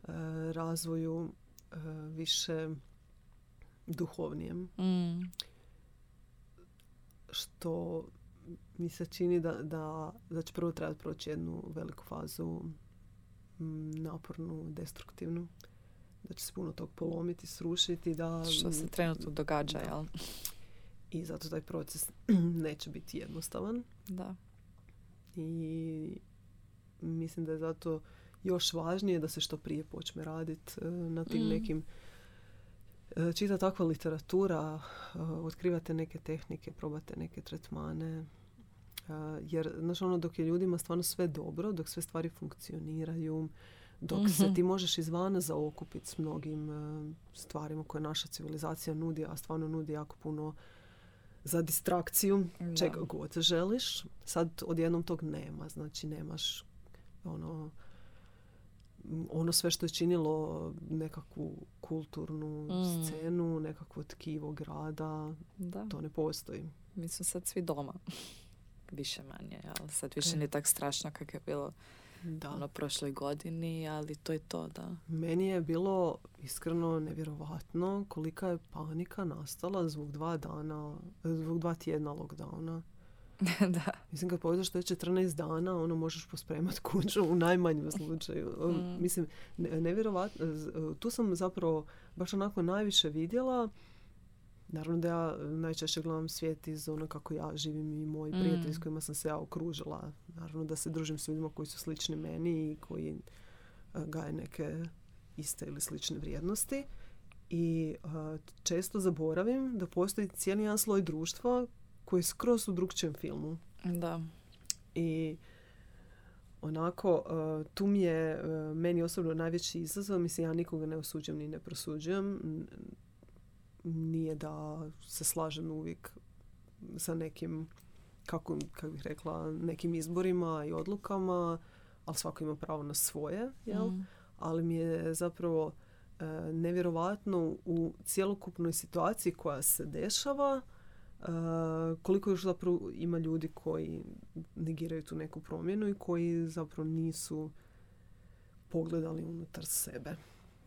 e, razvoju e, više duhovnijem Mm. što mi se čini da, da, da će prvo trebati proći jednu veliku fazu mm, napornu, destruktivnu. Da će se puno tog polomiti, srušiti. Da, Što se trenutno događa, Da. jel? I zato taj proces neće biti jednostavan. Da. I mislim da je zato još važnije da se što prije počne raditi na tim Mm. nekim čita takva literatura, e, otkrivate neke tehnike, probate neke tretmane. E, Jer, znaš, ono, dok je ljudima stvarno sve dobro, dok sve stvari funkcioniraju, dok se Mhm. ti možeš izvana zaokupiti s mnogim e, stvarima koje naša civilizacija nudi, a stvarno nudi jako puno za distrakciju, Da. čega god želiš. Sad odjednom tog nema, znači nemaš ono, ono sve što je činilo nekakvu kulturnu Mm. scenu, nekakvo tkivo grada, Da. to ne postoji. Mi smo sad svi doma. Više manje, ali sad više nije tak strašno kako je bilo Da. ono prošloj godini, ali to je to, da. Meni je bilo iskreno nevjerovatno kolika je panika nastala zbog dva dana, zbog dva tjedna lockdowna. da. Mislim, kad pogledaš što je 14 dana, ono možeš pospremat kuću u najmanjem slučaju. Mm. Mislim, ne- nevjerovatno. z- Tu sam zapravo baš onako najviše vidjela Naravno da ja najčešće gledam svijet iz ono kako ja živim i moji Mm. prijatelji s kojima sam se ja okružila. Naravno da se družim s ljudima koji su slični meni i koji e, gaje neke iste ili slične vrijednosti. I e, često zaboravim da postoji cijeli jedan sloj društva koji je skroz u drugčijem filmu. Da. I onako, e, tu mi je e, meni osobno najveći izazov. Mislim, ja nikoga ne osuđujem ni ne prosuđujem. Nije da se slažem uvijek sa nekim, kako, kako bih rekla, nekim izborima i odlukama, ali svako ima pravo na svoje, jel? Mm. ali mi je zapravo e, nevjerovatno u cjelokupnoj situaciji koja se dešava koliko još zapravo ima ljudi koji negiraju tu neku promjenu i koji zapravo nisu pogledali unutar sebe.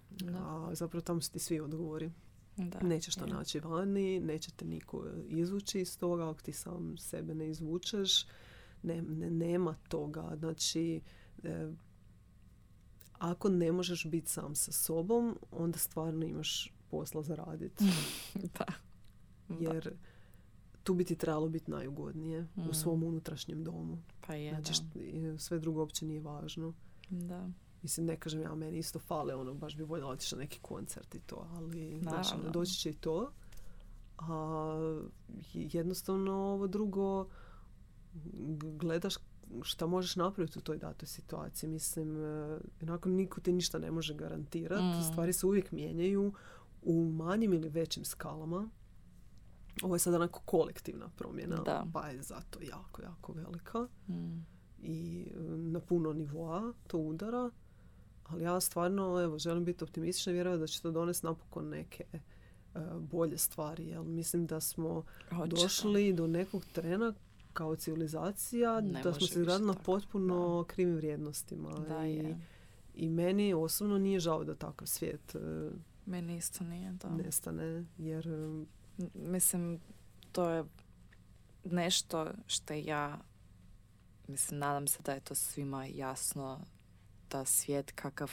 Da. A zapravo tamo su ti svi odgovori. Da. Nećeš to je. naći vani, neće te niko izvući iz toga ako ti sam sebe ne izvučeš. Ne, ne- nema toga. Znači, e, ako ne možeš biti sam sa sobom, onda stvarno imaš posla za raditi. da. Da. Jer tu bi ti trebalo biti najugodnije Mm. u svom unutrašnjem domu. Pa je, Znači, da. sve drugo uopće nije važno. da. Mislim, ne kažem ja, meni isto fale, ono, baš bi voljela otići na neki koncert i to, ali znaš, ono, doći će i to. A jednostavno ovo drugo gledaš šta možeš napraviti u toj datoj situaciji. Mislim, e, onako niko ti ništa ne može garantirati. Mm. Stvari se uvijek mijenjaju u manjim ili većim skalama. Ovo je sad onako kolektivna promjena, Da. pa je zato jako, jako velika Mm. i e, na puno nivoa to udara. Ali ja stvarno evo, želim biti optimistična i vjerovati da će to donesti napokon neke e, bolje stvari. Jel mislim da smo Hoće to. došli do nekog trena kao civilizacija Ne da smo se izgradili na potpuno krivim vrijednostima. Da, I, je. I meni osobno nije žao da takav svijet e, Meni isto nije, da. nestane. Jer Mislim, to je nešto što ja, mislim, nadam se da je to svima jasno da svijet kakav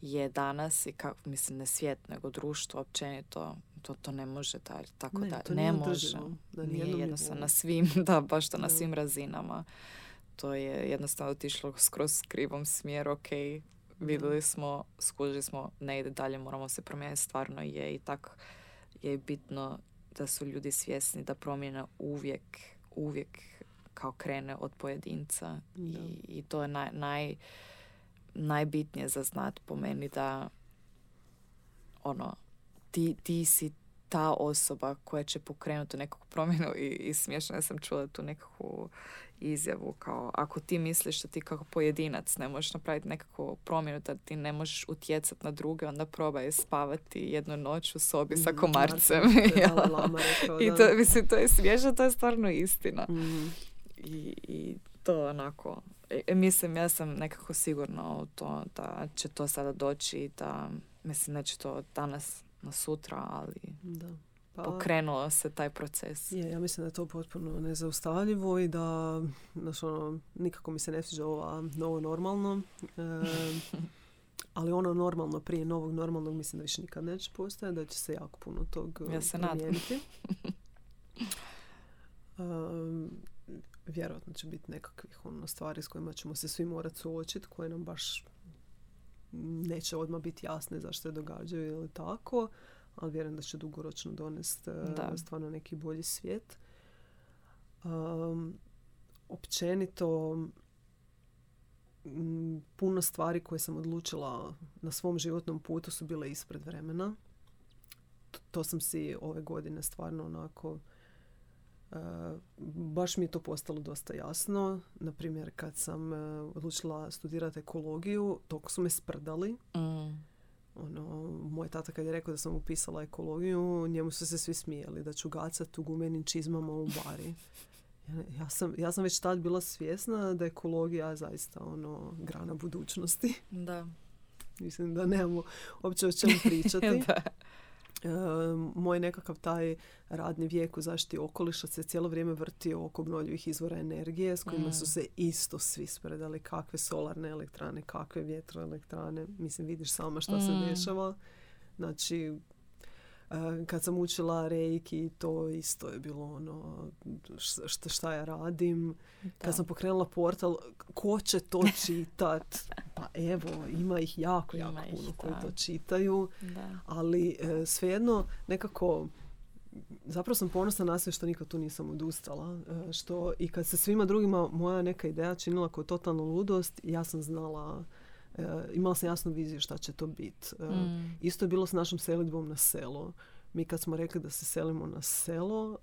je danas i kak, mislim, ne svijet, nego društvo općenito, to, to ne može da, tako Ne, da, to ne može. na Nije jednostavno na svim, da, baš to na Da. svim razinama. To je jednostavno otišlo skroz krivom smjeru, ok, vidjeli smo, skužili smo, ne ide dalje, moramo se promijeniti, stvarno je i tako je bitno da su ljudi svjesni da promjena uvijek, uvijek kao krene od pojedinca. I, i to je naj, naj, najbitnije za znat po meni da ono, ti, ti si ta osoba koja će pokrenuti nekakvu promjenu i, i smiješno ja sam čula tu nekakvu izjavu kao ako ti misliš da ti kao pojedinac ne možeš napraviti nekakvu promjenu da ti ne možeš utjecati na druge onda probaj spavati jednu noć u sobi sa mm, komarcem rekao, i to, mislim, to je smiješno, to je stvarno istina. Mm. i, i to onako e, mislim ja sam nekako sigurna u to da će to sada doći i da mislim neće to danas na sutra ali Da. Pa, pokrenuo se taj proces je, ja mislim da je to potpuno nezaustavljivo i da znaš, ono, nikako mi se ne sviđa ova novo normalno. E, ali ono normalno prije novog normalnog mislim da više nikad neće postojati, da će se jako puno tog Ja se nadam. promijeniti. Um, vjerojatno će biti nekakvih ono, stvari s kojima ćemo se svi morati suočiti, koje nam baš neće odmah biti jasne zašto se događaju ili tako, ali vjerujem da će dugoročno donesti Da. stvarno neki bolji svijet. Um, općenito m, puno stvari koje sam odlučila na svom životnom putu su bile ispred vremena. T- To sam si ove godine stvarno onako baš mi je to postalo dosta jasno. Na primjer, kad sam odlučila studirati ekologiju, toliko su me sprdali. Mm. Ono, moj tata kad je rekao da sam upisala ekologiju, njemu su se svi smijeli da ću gacati u gumenim čizmama u bari. Ja sam, ja sam već tad bila svjesna da je ekologija zaista ono, grana budućnosti. Da. Mislim da nemamo uopće o čemu pričati. da. Moj nekakav taj radni vijek u zaštiti okoliša se cijelo vrijeme vrtio oko obnovljivih izvora energije s kojima su se isto svi spredali kakve solarne elektrane, kakve vjetroelektrane. Mislim, vidiš sama šta se mm. dešava. Znači, kad sam učila reiki, to isto je bilo ono šta, šta ja radim. Kad sam pokrenula portal, ko će to čitat? Pa evo, ima ih jako, jako puno koji to čitaju. Ali e, svejedno nekako zapravo sam ponosna na sve što nikad tu nisam odustala. E, što i kad se svima drugima moja neka ideja činila kao totalna ludost, ja sam znala imala sam jasnu viziju šta će to biti. E, mm. Isto je bilo s našom selidbom na selo. Mi kad smo rekli da se selimo na selo,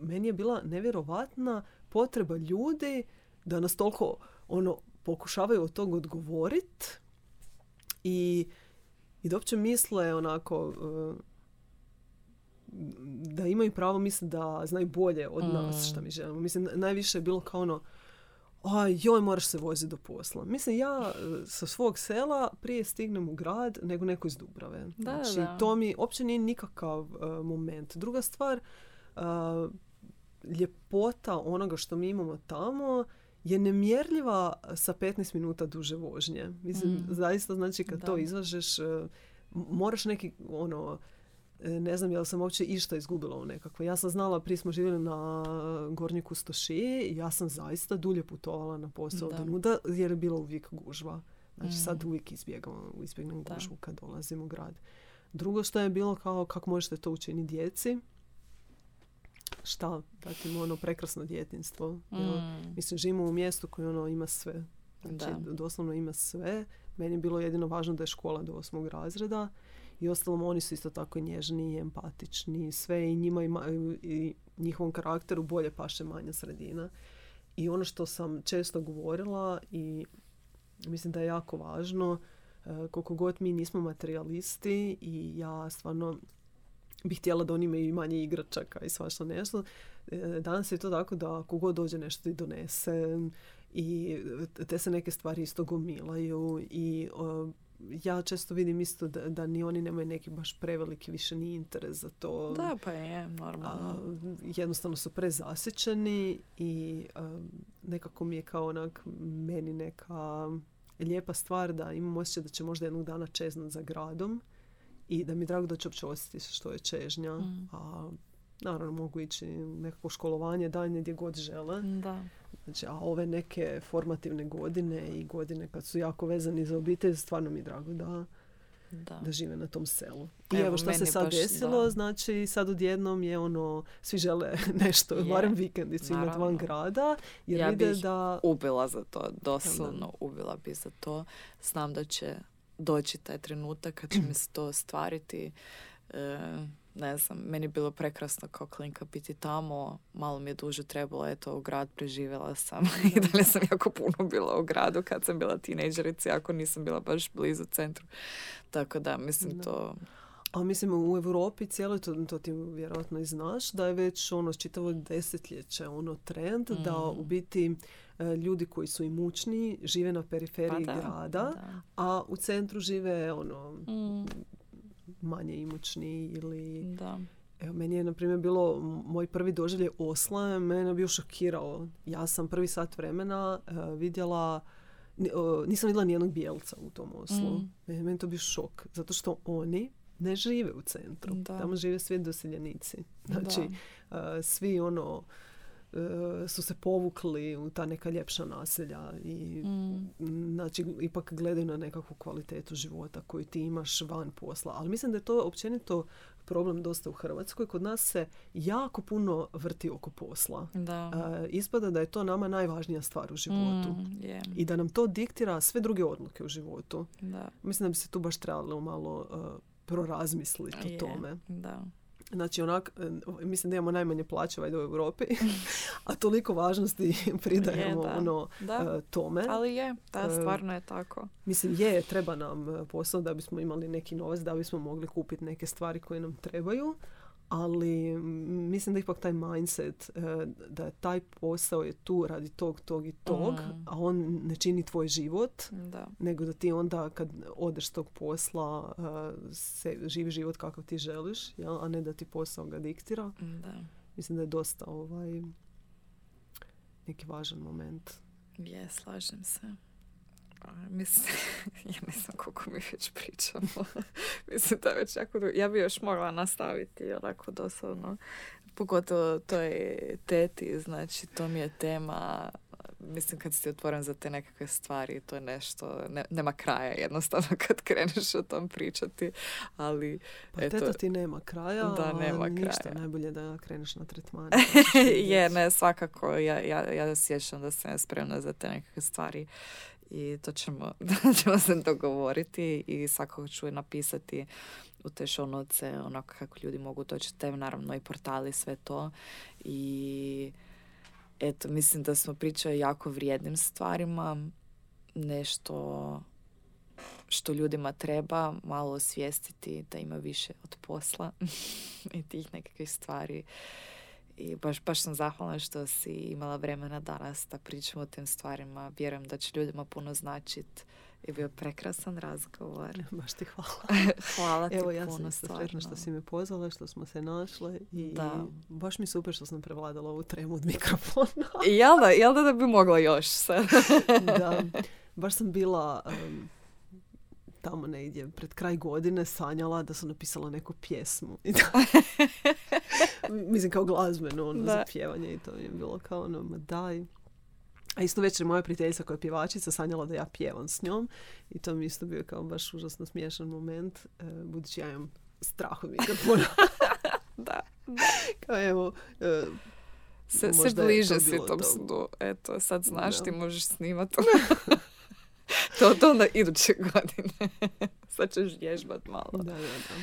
meni je bila nevjerovatna potreba ljudi da nas toliko ono, pokušavaju od tog odgovoriti i, i da uopće misle onako e, da imaju pravo misliti da znaju bolje od nas mm. šta mi želimo. Mislim, najviše je bilo kao ono a joj, moraš se voziti do posla. Mislim, ja e, sa svog sela prije stignem u grad nego neko iz Dubrave. Da, znači, to mi uopće nije nikakav uh, moment. Druga stvar, uh, ljepota onoga što mi imamo tamo je nemjerljiva sa 15 minuta duže vožnje. Mislim, mm. zaista znači kad to izvažeš, uh, moraš neki ono ne znam jel sam uopće išta izgubila u nekakvo. Ja sam znala, prije smo živjeli na Gornji Kustoši i ja sam zaista dulje putovala na posao da. nuda jer je bila uvijek gužva. Znači sad mm. uvijek izbjegam, izbjegnem gužvu kad dolazim u grad. Drugo što je bilo kao kako možete to učiniti djeci. Šta? Dati ono prekrasno djetinstvo. Mm. Mislim, živimo u mjestu koje ono ima sve. Znači, doslovno ima sve. Meni je bilo jedino važno da je škola do osmog razreda i ostalom oni su isto tako nježni i empatični sve i njima ima, i njihovom karakteru bolje paše manja sredina. I ono što sam često govorila i mislim da je jako važno e, koliko god mi nismo materialisti i ja stvarno bih htjela da oni imaju manje igračaka i svašta nešto. E, danas je to tako da kogod dođe nešto ti donese i te se neke stvari isto gomilaju i ja često vidim isto da, da ni oni nemaju neki baš preveliki više ni interes za to. Da, pa je, normalno. jednostavno su prezasićeni i nekako mi je kao onak meni neka lijepa stvar da imam osjećaj da će možda jednog dana čeznat za gradom i da mi je drago da će uopće osjetiti što je čežnja. Mm. A naravno mogu ići nekako školovanje daljnje gdje god žele. Da. Znači, a ove neke formativne godine i godine kad su jako vezani za obitelj, stvarno mi je drago da, da. da žive na tom selu. I evo, što se sad desilo, znači sad odjednom je ono, svi žele nešto, je. barem vikendicu imati van grada. Jer ja vide bih da... ubila za to, doslovno ubila bi za to. Znam da će doći taj trenutak kad će mi se to stvariti. E, ne znam, meni je bilo prekrasno kao klinka biti tamo, malo mi je duže trebalo, eto, u grad preživjela sam. I dalje sam jako puno bila u gradu kad sam bila tinejdžerica, ako nisam bila baš blizu centru. Tako da, mislim, to... A mislim u Europi cijelo to, to ti vjerojatno i znaš da je već ono čitavo desetljeće ono trend da mm. u biti e, ljudi koji su imućni žive na periferiji pa grada, a u centru žive ono mm manje imućni ili... Da. Evo, meni je, na primjer, bilo moj prvi doživljaj Osla, mene bio šokirao. Ja sam prvi sat vremena uh, vidjela, nisam vidjela nijednog bijelca u tom Oslu. Mm. Meni to bio šok, zato što oni ne žive u centru. Da. Tamo žive svi doseljenici. Znači, uh, svi ono E, su se povukli u ta neka ljepša naselja i mm. znači ipak gledaju na nekakvu kvalitetu života koju ti imaš van posla. Ali mislim da je to općenito problem dosta u Hrvatskoj. Kod nas se jako puno vrti oko posla. Da. E, ispada da je to nama najvažnija stvar u životu. Mm, I da nam to diktira sve druge odluke u životu. Da. Mislim da bi se tu baš trebalo malo uh, prorazmisliti o tome. Da. Znači, onak, e, mislim da imamo najmanje plaće u Europi, a toliko važnosti pridajemo Je, da. ono, Da. e, tome. Ali je, da, E, stvarno je tako. Mislim, je, treba nam posao da bismo imali neki novac, da bismo mogli kupiti neke stvari koje nam trebaju, ali mislim da ipak taj mindset, e, da taj posao je tu radi tog, tog i tog, Mm. a on ne čini tvoj život, Da. nego da ti onda kad odeš s tog posla e, se, živi život kakav ti želiš, jel? a ne da ti posao ga diktira. Da. Mislim da je dosta ovaj neki važan moment. Je, slažem se. A, Mislim, ja ne znam koliko mi već pričamo. Mislim da je već jako. Ja bi još mogla nastaviti onako doslovno. Pogotovo to je teti, znači to mi je tema. Mislim kad si otvoren za te nekakve stvari, to je nešto, ne- nema kraja jednostavno kad kreneš o tom pričati, ali Pa Eto, teta ti nema kraja, da, nema ništa, kraja. najbolje da kreneš na tretman. je, ne, svakako. Ja, ja, ja sjećam da sam spremna za te nekakve stvari i to ćemo, ćemo se dogovoriti i svakako ću i napisati u te notes onako kako ljudi mogu doći do tebe, naravno i portali, sve to. I eto, mislim da smo pričali jako vrijednim stvarima, nešto što ljudima treba malo osvijestiti da ima više od posla i tih nekakvih stvari. I baš, baš sam zahvalna što si imala vremena danas da pričamo o tim stvarima. Vjerujem da će ljudima puno značit. I bio prekrasan razgovor. Baš ti hvala. Hvala ti Evo ja puno, sam što si me pozvala, što smo se našle i Da. baš mi super što sam prevladala ovu tremu od mikrofona. Jel da, jel da, da bi mogla još sad? da, baš sam bila em, tamo negdje pred kraj godine sanjala da sam napisala neku pjesmu. Mislim kao glazbeno ono, Da. za pjevanje i to je bilo kao ono, ma daj. A isto večer moja prijateljica koja je pjevačica sanjala da ja pjevam s njom i to mi isto bio kao baš užasno smiješan moment e, budući ja imam strah od mikrofona. da. kao evo, e, Se, se bliže si tom to. snu. Eto, sad znaš, Da. ti možeš snimati. to, to onda iduće godine. sad ćeš vježbat malo. da, da, da.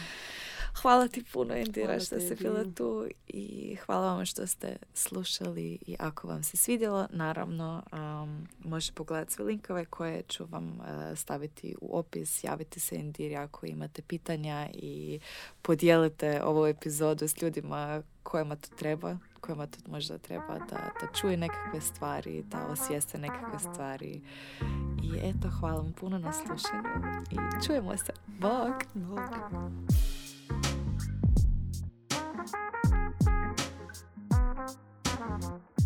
Hvala ti puno, Indira, Hvala što si bila tu i hvala vam što ste slušali i ako vam se svidjelo, naravno, um, možete pogledati sve linkove koje ću vam uh, staviti u opis, javite se Indiri ako imate pitanja i podijelite ovu epizodu s ljudima kojima to treba, kojima to možda treba da, da čuje nekakve stvari, da osvijeste nekakve stvari. I eto, hvala vam puno na slušanju i čujemo se. Bog! Bog. Thank you.